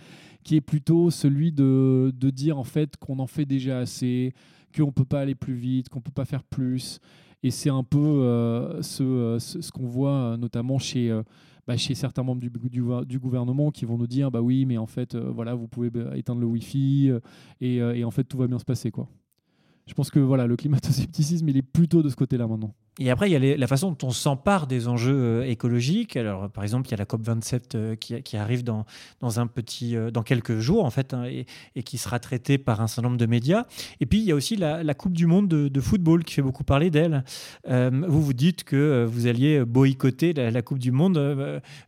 qui est plutôt celui de, dire en fait qu'on en fait déjà assez, qu'on ne peut pas aller plus vite, qu'on ne peut pas faire plus. Et c'est un peu euh, ce, ce, qu'on voit euh, notamment chez, euh, bah, chez certains membres du, gouvernement qui vont nous dire bah oui, mais en fait, voilà, vous pouvez éteindre le Wi-Fi et, et en fait, tout va bien se passer. quoi je pense que voilà, le climato-scepticisme, il est plutôt de ce côté-là maintenant. Et après, il y a la façon dont on s'empare des enjeux euh, écologiques. Alors, par exemple, il y a la COP 27 euh, qui, arrive dans, dans, un petit, euh, dans quelques jours, en fait, hein, et, qui sera traitée par un certain nombre de médias. Et puis, il y a aussi la, Coupe du Monde de, football qui fait beaucoup parler d'elle. vous vous dites que vous alliez boycotter la, Coupe du Monde,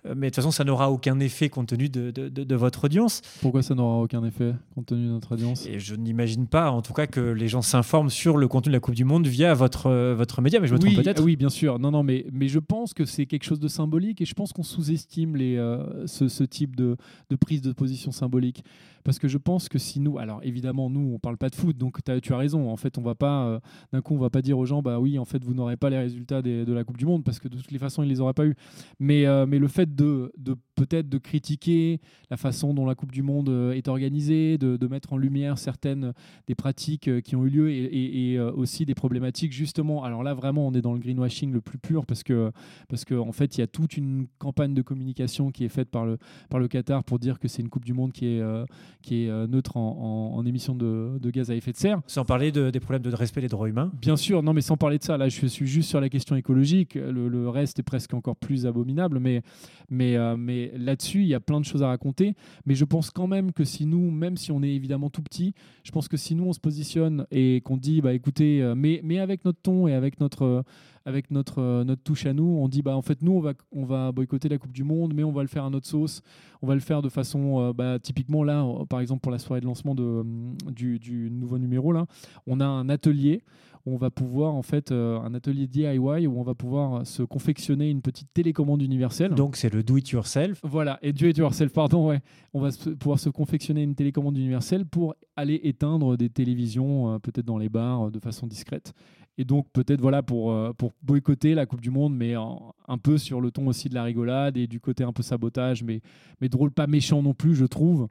mais de toute façon, ça n'aura aucun effet compte tenu de, de, votre audience. Pourquoi ça n'aura aucun effet compte tenu de notre audience? Et je n'imagine pas, en tout cas, que les gens s'informent sur le contenu de la Coupe du Monde via votre, votre média, mais je me trompe Oui, bien sûr. Non, non, mais, mais je pense que c'est quelque chose de symbolique et je pense qu'on sous-estime euh, ce, type de, prise de position symbolique. Parce que je pense que si nous, alors évidemment, nous, on parle pas de foot, donc tu as raison. En fait, on va pas, euh, d'un coup, on va pas dire aux gens, bah oui, en fait, vous n'aurez pas les résultats de la Coupe du Monde parce que de toutes les façons, ils les auraient pas eu. Mais, euh, mais le fait de, peut-être de critiquer la façon dont la Coupe du Monde est organisée, de, mettre en lumière certaines des pratiques qui ont eu lieu et, aussi des problématiques, justement. Alors là, vraiment, on est dans le greenwashing le plus pur parce que parce que fait il y a toute une campagne de communication qui est faite par le par le Qatar pour dire que c'est une Coupe du Monde qui est euh, qui est euh, neutre en, en, émissions de, de, gaz à effet de serre. Sans parler de, des problèmes de respect des droits humains. Bien sûr, non mais sans parler de ça. Là, je suis juste sur la question écologique. Le, reste est presque encore plus abominable, mais mais euh, mais là-dessus il y a plein de choses à raconter. Mais je pense quand même que si nous, même si on est évidemment tout petit, je pense que si nous on se positionne et qu'on dit bah écoutez, mais mais avec notre ton et avec notre avec notre, euh, notre touche à nous, on dit bah en fait nous on va, on va boycotter la Coupe du Monde, mais on va le faire à notre sauce, on va le faire de façon euh, bah, typiquement là, euh, par exemple pour la soirée de lancement de, du, du, nouveau numéro là, on a un atelier où on va pouvoir en fait un atelier DIY où on va pouvoir se confectionner une petite télécommande universelle. Donc c'est le do it yourself. Voilà, et do it yourself pardon, ouais. On va pouvoir se confectionner une télécommande universelle pour aller éteindre des télévisions peut-être dans les bars de façon discrète et donc peut-être voilà pour, euh, pour boycotter la Coupe du Monde, mais un peu sur le ton aussi de la rigolade et du côté un peu sabotage, mais, mais drôle, pas méchant non plus, je trouve.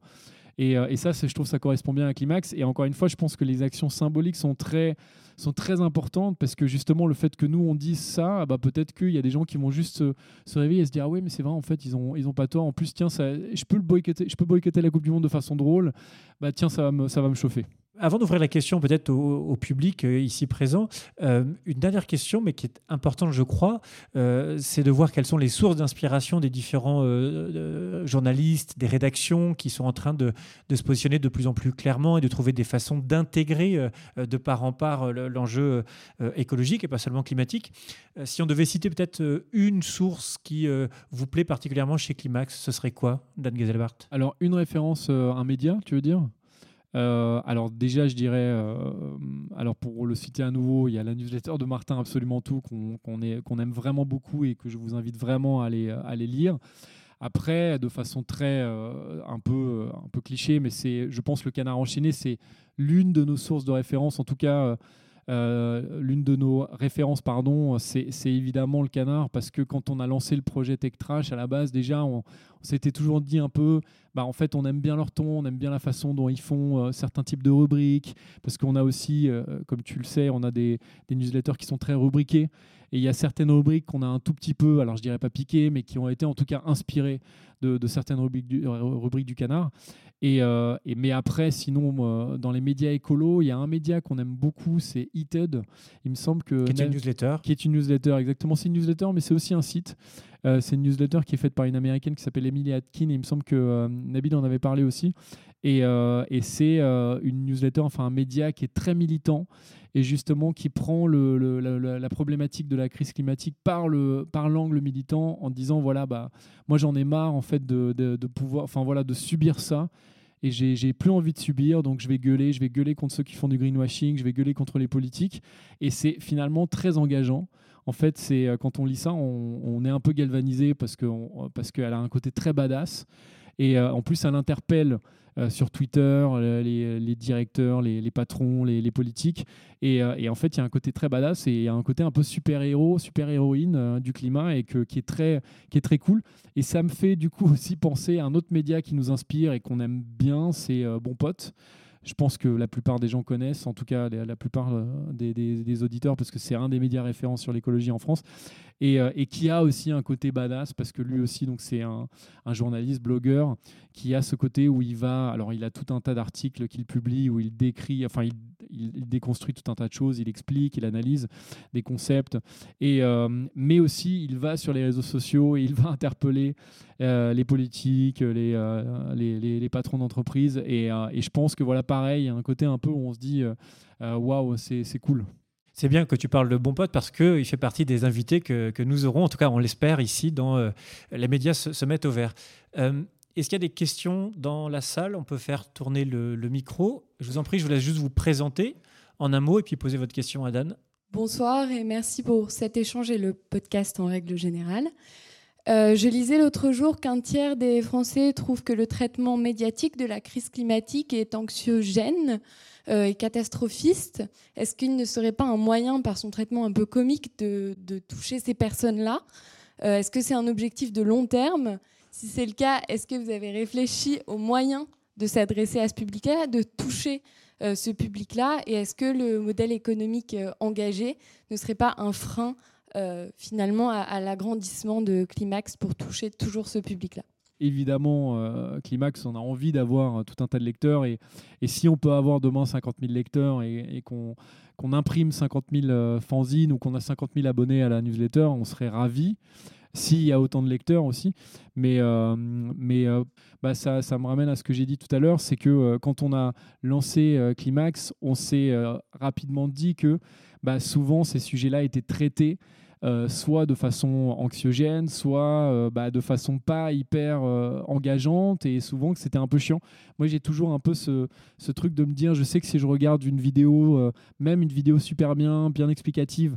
Et, euh, ça, je trouve ça correspond bien à Climax. Et encore une fois, je pense que les actions symboliques sont très, sont très importantes parce que justement, le fait que nous, on dise ça, bah, peut-être qu'il y a des gens qui vont juste se, réveiller et se dire Ah oui, mais c'est vrai, en fait, ils n'ont ils ont pas tort. En plus, tiens, ça, je, peux boycotter, je peux boycotter la Coupe du Monde de façon drôle. Bah, tiens, ça va me, ça va me chauffer. Avant d'ouvrir la question peut-être au, public euh, ici présent, euh, une dernière question, mais qui est importante, je crois, euh, c'est de voir quelles sont les sources d'inspiration des différents journalistes, des rédactions qui sont en train de, se positionner de plus en plus clairement et de trouver des façons d'intégrer de part en part l'enjeu écologique et pas seulement climatique. si on devait citer peut-être une source qui vous plaît particulièrement chez Climax, ce serait quoi, Dan Gazelbart Alors, une référence, un média, tu veux dire? Euh, alors déjà, je dirais, euh, alors pour le citer à nouveau, il y a la newsletter de Martin Absolument Tout qu'on aime vraiment beaucoup et que je vous invite vraiment à aller, lire. Après, de façon très euh, un peu un peu cliché, mais c'est, je pense, le Canard enchaîné, c'est l'une de nos sources de référence, en tout cas. L'une de nos références, pardon, c'est évidemment le canard, parce que quand on a lancé le projet Tech Trash, à la base, déjà, on, s'était toujours dit un peu, bah, en fait, on aime bien leur ton, on aime bien la façon dont ils font euh, certains types de rubriques, parce qu'on a aussi, euh, comme tu le sais, on a des, newsletters qui sont très rubriqués. Et il y a certaines rubriques qu'on a un tout petit peu, alors je dirais pas piquées, mais qui ont été en tout cas inspirées de, certaines rubriques du canard. Et, euh, et, mais après, sinon, dans les médias écolos, il y a un média qu'on aime beaucoup, c'est Heated. Il me semble que. Qui est une newsletter. Qui est une newsletter, exactement. C'est une newsletter, mais c'est aussi un site. Euh, c'est une newsletter qui est faite par une américaine qui s'appelle Emily Atkin. Et il me semble que euh, Nabil en avait parlé aussi. Et, et c'est une newsletter, enfin un média qui est très militant et justement qui prend la, problématique de la crise climatique par le par l'angle militant en disant voilà bah moi j'en ai marre en fait de, pouvoir enfin voilà de subir ça. Et j'ai plus envie de subir, donc je vais gueuler, je vais gueuler contre ceux qui font du greenwashing, je vais gueuler contre les politiques, et c'est finalement très engageant. En fait, c'est euh, quand on lit ça, on, est un peu galvanisé parce que parce qu'elle a un côté très badass, et euh, en plus elle interpelle euh, sur Twitter, euh, les, directeurs, les, patrons, les, politiques. Euh, et, en fait, il y a un côté très badass et un côté un peu super-héros, super-héroïne du climat et que, qui, est très, qui est très cool. Et ça me fait du coup aussi penser à un autre média qui nous inspire et qu'on aime bien, c'est Bon Pote je pense que la plupart des gens connaissent, en tout cas la, plupart des, auditeurs, parce que c'est un des médias référents sur l'écologie en France. Euh, et, qui a aussi un côté badass parce que lui aussi c'est un, journaliste blogueur qui a ce côté où il va alors il a tout un tas d'articles qu'il publie où il décrit enfin il, déconstruit tout un tas de choses il explique il analyse des concepts et euh, mais aussi il va sur les réseaux sociaux et il va interpeller euh, les politiques les, les, patrons d'entreprise et, je pense que voilà pareil il y a un côté un peu où on se dit waouh c'est cool c'est bien que tu parles de Bon Pote parce qu'il fait partie des invités que, que, nous aurons, en tout cas on l'espère ici, dans euh, Les médias se, mettent au vert. Euh, est-ce qu'il y a des questions dans la salle? On peut faire tourner le, micro. Je vous en prie, je vous laisse juste vous présenter en un mot et puis poser votre question à Dan. Bonsoir et merci pour cet échange et le podcast en règle générale. Euh, je lisais l'autre jour qu'un tiers des Français trouvent que le traitement médiatique de la crise climatique est anxiogène. Euh, et catastrophiste, est-ce qu'il ne serait pas un moyen, par son traitement un peu comique, de, toucher ces personnes-là? Euh, Est-ce que c'est un objectif de long terme? Si c'est le cas, est-ce que vous avez réfléchi aux moyens de s'adresser à ce public-là, de toucher ce public-là? Et est-ce que le modèle économique engagé ne serait pas un frein finalement à l'agrandissement de Climax pour toucher toujours ce public-là évidemment, euh, Climax, on a envie d'avoir tout un tas de lecteurs. Et, si on peut avoir demain 50 000 lecteurs et, qu'on imprime 50 000 euh, fanzines ou qu'on a 50 000 abonnés à la newsletter, on serait ravis. S'il y a autant de lecteurs aussi. Mais, euh, bah, ça, me ramène à ce que j'ai dit tout à l'heure c'est que quand on a lancé Climax, on s'est rapidement dit que bah, souvent ces sujets-là étaient traités euh, soit de façon anxiogène, soit euh, bah, de façon pas hyper euh, engageante et souvent que c'était un peu chiant. Moi, j'ai toujours un peu ce, ce, truc de me dire, je sais que si je regarde une vidéo, même une vidéo super bien, bien explicative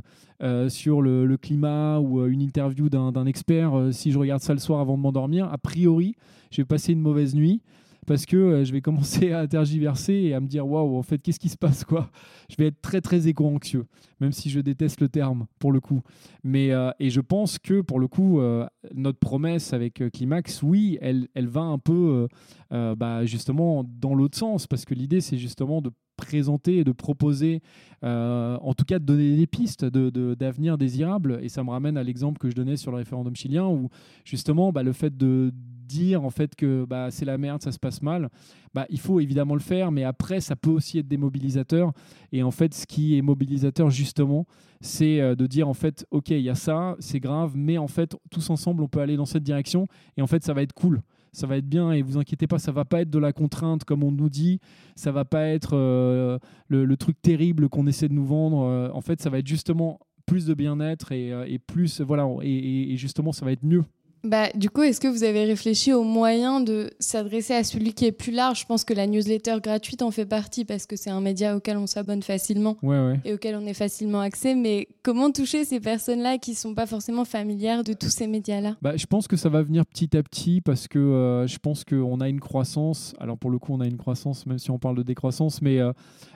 sur le, le, climat ou une interview d'un expert, si je regarde ça le soir avant de m'endormir, a priori, je vais passer une mauvaise nuit parce que euh, je vais commencer à tergiverser et à me dire waouh, en fait, qu'est-ce qui se passe quoi? Je vais être très très éco-anxieux, même si je déteste le terme pour le coup. Mais euh, et je pense que pour le coup, euh, notre promesse avec Climax, oui, elle, elle va un peu bah, justement dans l'autre sens, parce que l'idée c'est justement de présenter et de proposer, en tout cas de donner des pistes d'avenir de, désirable. Et ça me ramène à l'exemple que je donnais sur le référendum chilien, où justement bah, le fait de dire en fait que bah, c'est la merde, ça se passe mal, bah, il faut évidemment le faire, mais après, ça peut aussi être démobilisateur. Et en fait, ce qui est mobilisateur, justement, c'est euh, de dire en fait, ok, il y a ça, c'est grave, mais en fait, tous ensemble, on peut aller dans cette direction, et en fait, ça va être cool ça va être bien et vous inquiétez pas, ça va pas être de la contrainte comme on nous dit, ça va pas être euh, le, truc terrible qu'on essaie de nous vendre. Euh, en fait, ça va être justement plus de bien-être et, plus voilà et, justement ça va être mieux bah, du coup, est-ce que vous avez réfléchi aux moyens de s'adresser à celui qui est plus large? Je pense que la newsletter gratuite en fait partie parce que c'est un média auquel on s'abonne facilement et auquel on est facilement accès. Mais comment toucher ces personnes-là qui ne sont pas forcément familières de tous ces médias-là? Bah, Je pense que ça va venir petit à petit parce que euh, je pense qu'on a une croissance. Alors pour le coup, on a une croissance, même si on parle de décroissance, mais euh,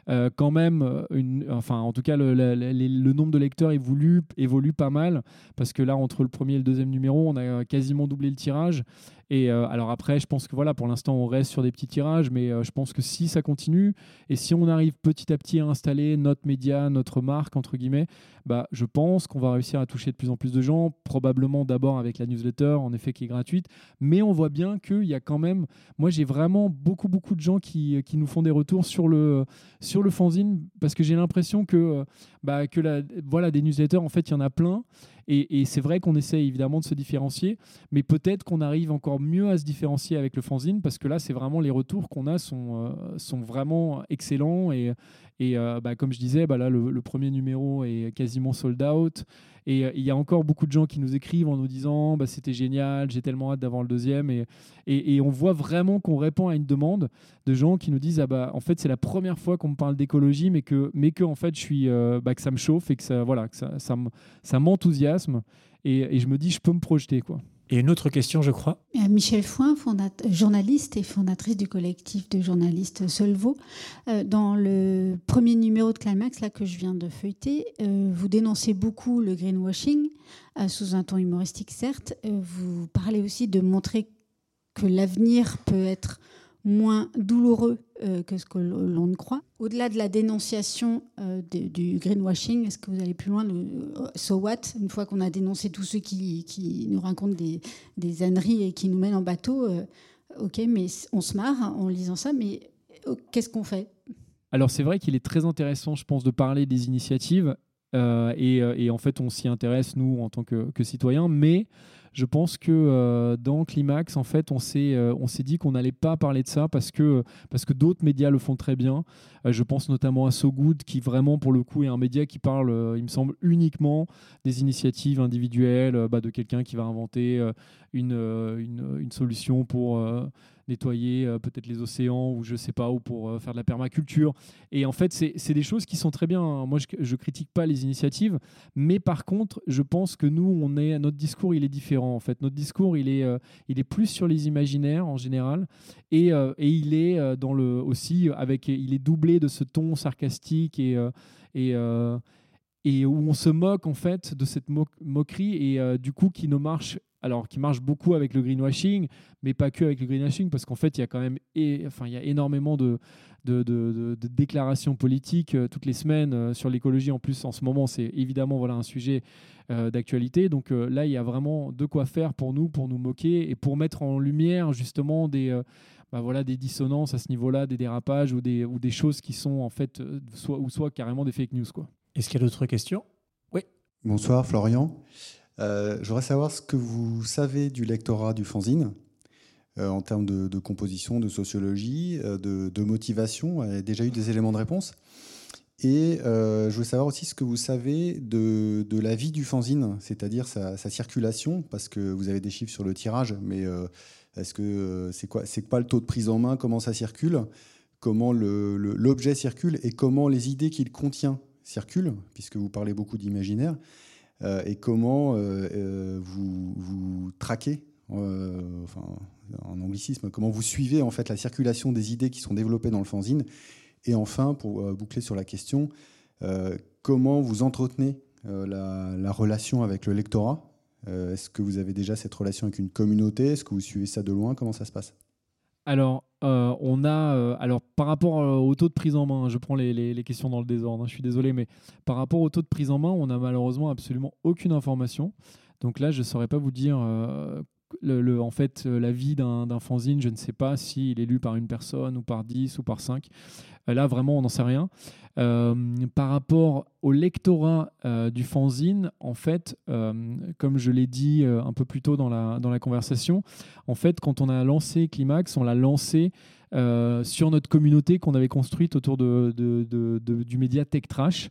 euh, quand même, une, enfin en tout cas, le, le, nombre de lecteurs évolue, évolue pas mal parce que là, entre le premier et le deuxième numéro, on a quasiment doublé le tirage. Et euh, alors après, je pense que voilà, pour l'instant, on reste sur des petits tirages, mais euh, je pense que si ça continue et si on arrive petit à petit à installer notre média, notre marque entre guillemets, bah, je pense qu'on va réussir à toucher de plus en plus de gens. Probablement d'abord avec la newsletter, en effet, qui est gratuite, mais on voit bien qu'il y a quand même. Moi, j'ai vraiment beaucoup beaucoup de gens qui, qui, nous font des retours sur le sur le fanzine parce que j'ai l'impression que bah, que voilà des newsletters, en fait, il y en a plein. Et, c'est vrai qu'on essaie évidemment de se différencier, mais peut-être qu'on arrive encore mieux à se différencier avec le fanzine parce que là, c'est vraiment les retours qu'on a sont, euh, sont vraiment excellents. Et, et euh, bah, comme je disais, bah, là, le, premier numéro est quasiment sold out. Et euh, il y a encore beaucoup de gens qui nous écrivent en nous disant bah, c'était génial, j'ai tellement hâte d'avoir le deuxième. Et, et, on voit vraiment qu'on répond à une demande de gens qui nous disent ah bah, en fait, c'est la première fois qu'on me parle d'écologie, mais que, mais que en fait, je suis, bah, que ça me chauffe et que ça, voilà, ça, ça m'enthousiasme. Et, et je me dis je peux me projeter. quoi. Et une autre question, je crois. Euh, Michel Foin, journaliste et fondatrice du collectif de journalistes Solvo. Euh, dans le premier numéro de Climax là, que je viens de feuilleter, euh, vous dénoncez beaucoup le greenwashing, sous un ton humoristique certes. Vous parlez aussi de montrer que l'avenir peut être moins douloureux euh, que ce que l'on ne croit. Au-delà de la dénonciation euh, du greenwashing, est-ce que vous allez plus loin le euh, So what Une fois qu'on a dénoncé tous ceux qui, nous racontent des, des, âneries et qui nous mènent en bateau, ok, mais on se marre en lisant ça, mais qu'est-ce qu'on fait? Alors c'est vrai qu'il est très intéressant, je pense, de parler des initiatives et, en fait on s'y intéresse nous en tant que citoyens, mais je pense que euh, dans Climax, en fait, on s'est euh, on s'est dit qu'on n'allait pas parler de ça parce que parce que d'autres médias le font très bien. Euh, je pense notamment à So Good qui vraiment pour le coup est un média qui parle, il me semble, uniquement des initiatives individuelles, bah, de quelqu'un qui va inventer une, une, solution pour nettoyer euh, peut-être les océans ou je sais pas, ou pour euh, faire de la permaculture. Et en fait, c'est des choses qui sont très bien. Hein. Moi, je, ne critique pas les initiatives, mais par contre, je pense que nous, on est, notre discours, il est différent. En fait, notre discours, il est, euh, il est plus sur les imaginaires en général, et, et il est dans le aussi avec, il est doublé de ce ton sarcastique et et et où on se moque en fait de cette moquerie et du coup qui ne marche alors qui marche beaucoup avec le greenwashing, mais pas que avec le greenwashing, parce qu'en fait, il y a quand même enfin, il y a énormément de, de, déclarations politiques euh, toutes les semaines euh, sur l'écologie. En plus, en ce moment, c'est évidemment voilà, un sujet euh, d'actualité. Donc là, il y a vraiment de quoi faire pour nous, pour nous moquer et pour mettre en lumière justement des... Bah voilà, des dissonances à ce niveau-là, des dérapages ou des, ou des choses qui sont en fait soit, ou soit carrément des fake news. Quoi. Est-ce qu'il y a d'autres questions? Oui. Bonsoir Florian. Euh, je voudrais savoir ce que vous savez du lectorat du fanzine euh, en termes de, composition, de sociologie, euh, de, motivation. Il y a déjà eu des éléments de réponse. Et je voulais savoir aussi ce que vous savez de, la vie du fanzine, c'est-à-dire sa, circulation, parce que vous avez des chiffres sur le tirage, mais est-ce que c'est quoi, c'est quoi le taux de prise en main, comment ça circule, comment l'objet circule et comment les idées qu'il contient circulent, puisque vous parlez beaucoup d'imaginaire. Euh, et comment euh, euh, vous, traquez en anglicisme, comment vous suivez en fait la circulation des idées qui sont développées dans le fanzine? Et enfin, pour boucler sur la question, comment vous entretenez la, relation avec le lectorat? Est-ce que vous avez déjà cette relation avec une communauté? Est-ce que vous suivez ça de loin? Comment ça se passe? Alors, euh, on a, euh, alors par rapport euh, au taux de prise en main, je prends les, questions dans le désordre, hein, je suis désolé, mais par rapport au taux de prise en main, on n'a malheureusement absolument aucune information. Donc là, je ne saurais pas vous dire en fait, la vie d'un fanzine, je ne sais pas s'il est lu par une personne ou par 10 ou par 5. Euh, là, vraiment, on n'en sait rien. Euh, par rapport au lectorat du fanzine, en fait, comme je l'ai dit un peu plus tôt dans la, conversation, en fait, quand on a lancé Climax, on l'a lancé sur notre communauté qu'on avait construite autour du média Tech Trash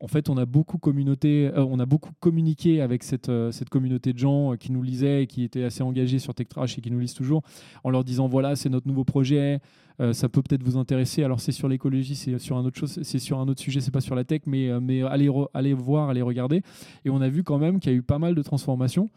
en fait, on a beaucoup communauté, euh, on a beaucoup communiqué avec cette, euh, communauté de gens euh, qui nous lisaient et qui étaient assez engagés sur TechTrash et qui nous lisent toujours, en leur disant voilà, c'est notre nouveau projet, ça peut peut-être vous intéresser. Alors c'est sur l'écologie, c'est sur un autre chose, c'est sur un autre sujet, c'est pas sur la tech, mais mais allez allez voir, allez regarder. Et on a vu quand même qu'il y a eu pas mal de transformations.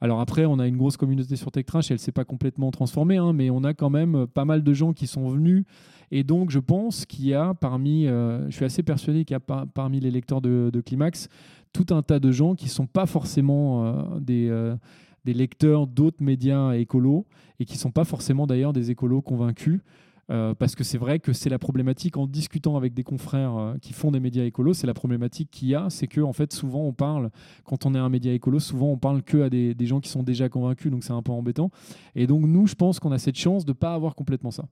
Alors après, on a une grosse communauté sur TechTrash, elle ne s'est pas complètement transformée, hein, mais on a quand même pas mal de gens qui sont venus et donc, je pense qu'il y a parmi, euh, je suis assez persuadé qu'il y a parmi les lecteurs de, Climax tout un tas de gens qui sont pas forcément euh, des, euh, des lecteurs d'autres médias écolos et qui sont pas forcément d'ailleurs des écolos convaincus. Euh, parce que c'est vrai que c'est la problématique en discutant avec des confrères euh, qui font des médias écolos, c'est la problématique qu'il y a, c'est que en fait souvent on parle, quand on est un média écolo, souvent on parle que à des, gens qui sont déjà convaincus, donc c'est un peu embêtant. Et donc nous, je pense qu'on a cette chance de pas avoir complètement ça.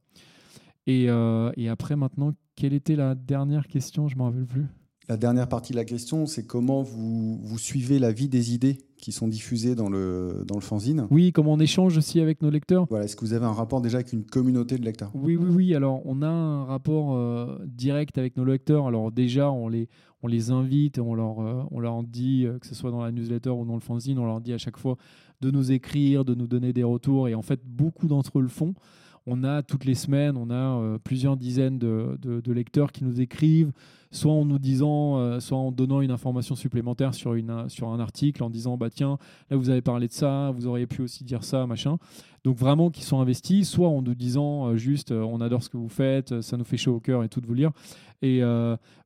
Et, euh, et, après maintenant, quelle était la dernière question? Je m'en rappelle plus. La dernière partie de la question, c'est comment vous, vous suivez la vie des idées qui sont diffusées dans le, dans le fanzine. Oui, comment on échange aussi avec nos lecteurs. Voilà, Est-ce que vous avez un rapport déjà avec une communauté de lecteurs? Oui, oui, oui. Alors, on a un rapport euh, direct avec nos lecteurs. Alors, déjà, on les, on les invite, on leur, euh, on leur dit, euh, que ce soit dans la newsletter ou dans le fanzine, on leur dit à chaque fois de nous écrire, de nous donner des retours. Et en fait, beaucoup d'entre eux le font on a toutes les semaines, on a euh, plusieurs dizaines de, lecteurs qui nous écrivent, soit en nous disant, euh, soit en donnant une information supplémentaire sur, une, sur un article, en disant bah tiens, là vous avez parlé de ça, vous auriez pu aussi dire ça, machin. Donc vraiment qui sont investis, soit en nous disant euh, juste on adore ce que vous faites, ça nous fait chaud au cœur et tout de vous lire. Et,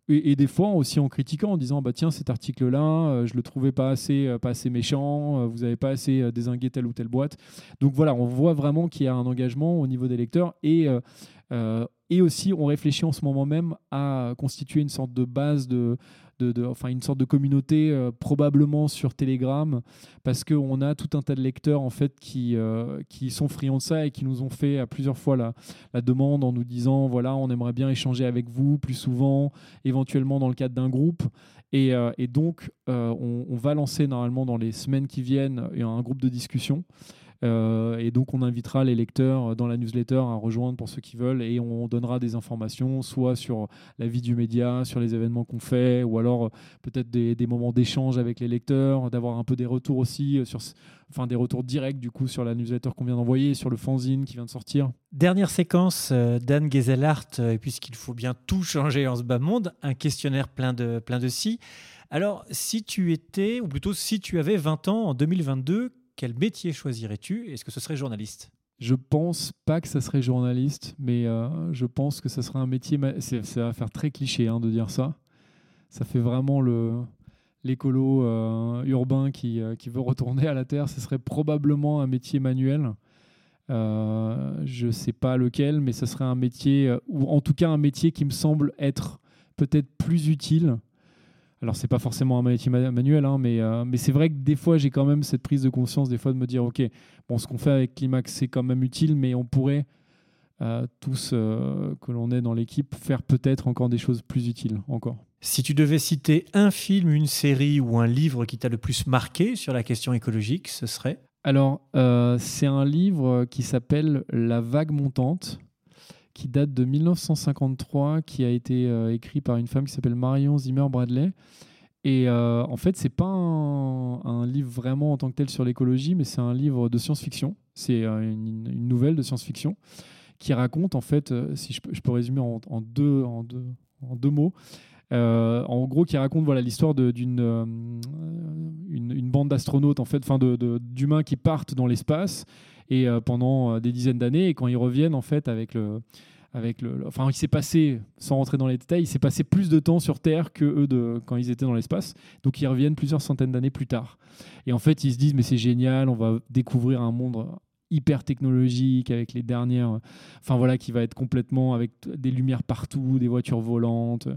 et, des fois aussi en critiquant, en disant bah tiens cet article-là, euh, je le trouvais pas assez, euh, pas assez méchant, euh, vous avez pas assez désingué telle ou telle boîte. Donc voilà, on voit vraiment qu'il y a un engagement au niveau des lecteurs et et aussi on réfléchit en ce moment même à constituer une sorte de base de de, enfin une sorte de communauté euh, probablement sur Telegram parce qu'on a tout un tas de lecteurs en fait qui, euh, qui sont friands de ça et qui nous ont fait à plusieurs fois la, demande en nous disant voilà on aimerait bien échanger avec vous plus souvent éventuellement dans le cadre d'un groupe. Et, euh, donc on, on, va lancer normalement dans les semaines qui viennent un groupe de discussion et donc, on invitera les lecteurs dans la newsletter à rejoindre pour ceux qui veulent et on donnera des informations, soit sur la vie du média, sur les événements qu'on fait, ou alors euh, peut-être des, moments d'échange avec les lecteurs, d'avoir un peu des retours aussi, euh, enfin des retours directs du coup sur la newsletter qu'on vient d'envoyer, sur le fanzine qui vient de sortir. Dernière séquence, Dan Gezelhardt, puisqu'il faut bien tout changer en ce bas monde, un questionnaire plein de, plein de si. Alors, si tu étais, ou plutôt si tu avais 20 ans en 2022, quel métier choisirais-tu Est-ce que ce serait journaliste? Je pense pas que ça serait journaliste, mais euh, je pense que ça serait un métier. Ça va faire très cliché hein, de dire ça. Ça fait vraiment le l'écolo euh, urbain euh, qui, veut retourner à la terre. Ce serait probablement un métier manuel. je ne sais pas lequel, mais ce serait un métier, ou en tout cas un métier qui me semble être peut-être plus utile alors, c'est pas forcément un métier manuel, hein, mais, euh, mais c'est vrai que des fois, j'ai quand même cette prise de conscience, des fois, de me dire, OK, bon, ce qu'on fait avec Climax, c'est quand même utile, mais on pourrait euh, tous, euh, que l'on est dans l'équipe, faire peut-être encore des choses plus utiles encore. Si tu devais citer un film, une série ou un livre qui t'a le plus marqué sur la question écologique, ce serait? Alors, c'est un livre qui s'appelle La vague montante qui date de 1953, qui a été euh, écrit par une femme qui s'appelle Marion Zimmer Bradley. Et euh, en fait, c'est pas un, livre vraiment en tant que tel sur l'écologie, mais c'est un livre de science-fiction. C'est euh, une, nouvelle de science-fiction qui raconte, en fait, si je peux, résumer en, deux, en, deux, en deux mots, en gros, qui raconte voilà l'histoire d'une une, bande d'astronautes en fait, enfin d'humains qui partent dans l'espace et pendant des dizaines d'années et quand ils reviennent en fait avec le avec le, enfin, il s'est passé, sans rentrer dans les détails, il s'est passé plus de temps sur Terre que eux de, quand ils étaient dans l'espace. Donc ils reviennent plusieurs centaines d'années plus tard. Et en fait, ils se disent mais c'est génial, on va découvrir un monde hyper technologique avec les dernières enfin voilà qui va être complètement avec des lumières partout des voitures volantes euh,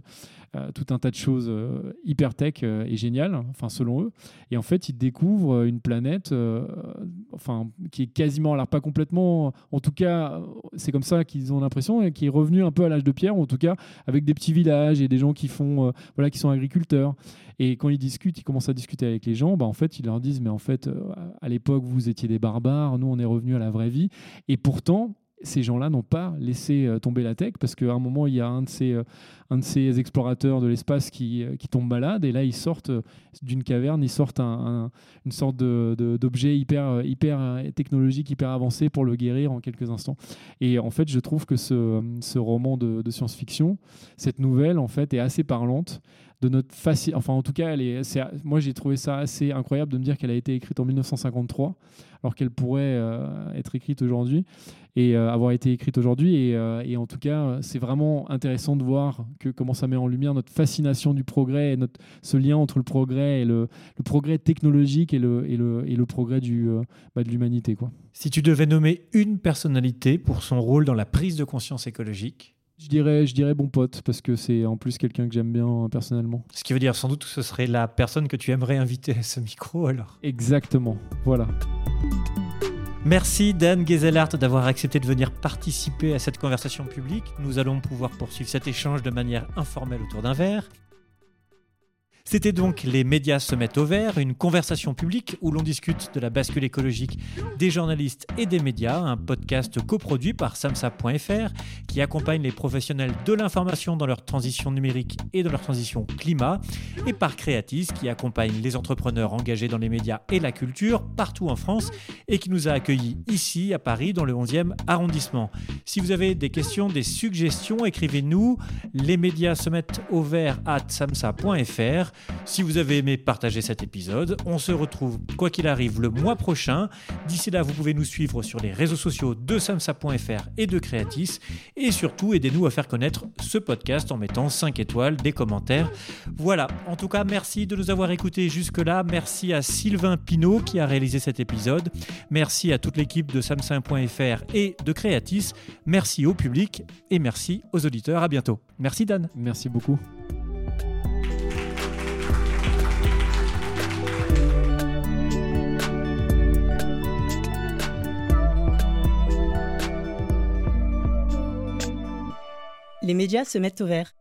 tout un tas de choses euh, hyper tech euh, et géniales enfin selon eux et en fait ils découvrent une planète enfin qui est quasiment alors pas complètement en tout cas c'est comme ça qu'ils ont l'impression et qui est revenu un peu à l'âge de pierre ou en tout cas avec des petits villages et des gens qui font voilà qui sont agriculteurs et quand ils discutent, ils commencent à discuter avec les gens, bah en fait, ils leur disent, mais en fait, euh, à l'époque, vous étiez des barbares, nous, on est revenus à la vraie vie. Et pourtant, ces gens-là n'ont pas laissé euh, tomber la tech parce qu'à un moment, il y a un de ces, euh, explorateurs de l'espace qui, qui, tombe malade et là, ils sortent d'une caverne, ils sortent un, une sorte d'objet hyper, technologique, hyper avancé pour le guérir en quelques instants. Et en fait, je trouve que ce, ce roman de, de science-fiction, cette nouvelle, en fait, est assez parlante de notre facile. Enfin, en tout cas, elle est, moi j'ai trouvé ça assez incroyable de me dire qu'elle a été écrite en 1953, alors qu'elle pourrait euh, être écrite aujourd'hui et euh, avoir été écrite aujourd'hui. Et, euh, et, en tout cas, c'est vraiment intéressant de voir que comment ça met en lumière notre fascination du progrès et notre, ce lien entre le progrès et le, le progrès technologique et le, et le, et le progrès du, bah, de l'humanité. Si tu devais nommer une personnalité pour son rôle dans la prise de conscience écologique, je dirais, je dirais bon pote, parce que c'est en plus quelqu'un que j'aime bien euh, personnellement. Ce qui veut dire sans doute que ce serait la personne que tu aimerais inviter à ce micro alors. Exactement, voilà. Merci Dan Gezelhardt d'avoir accepté de venir participer à cette conversation publique. Nous allons pouvoir poursuivre cet échange de manière informelle autour d'un verre. C'était donc Les médias se mettent au vert, une conversation publique où l'on discute de la bascule écologique des journalistes et des médias, un podcast coproduit par samsa.fr qui accompagne les professionnels de l'information dans leur transition numérique et dans leur transition climat, et par Creatis qui accompagne les entrepreneurs engagés dans les médias et la culture partout en France et qui nous a accueillis ici à Paris dans le 11e arrondissement. Si vous avez des questions, des suggestions, écrivez-nous. Les médias se mettent au vert at samsa.fr. Si vous avez aimé partager cet épisode, on se retrouve quoi qu'il arrive le mois prochain. D'ici là, vous pouvez nous suivre sur les réseaux sociaux de samsa.fr et de Creatis. Et surtout, aidez-nous à faire connaître ce podcast en mettant 5 étoiles, des commentaires. Voilà, en tout cas, merci de nous avoir écoutés jusque-là. Merci à Sylvain Pinault qui a réalisé cet épisode. Merci à toute l'équipe de samsa.fr et de Creatis. Merci au public et merci aux auditeurs. À bientôt. Merci Dan. Merci beaucoup. Les médias se mettent au vert.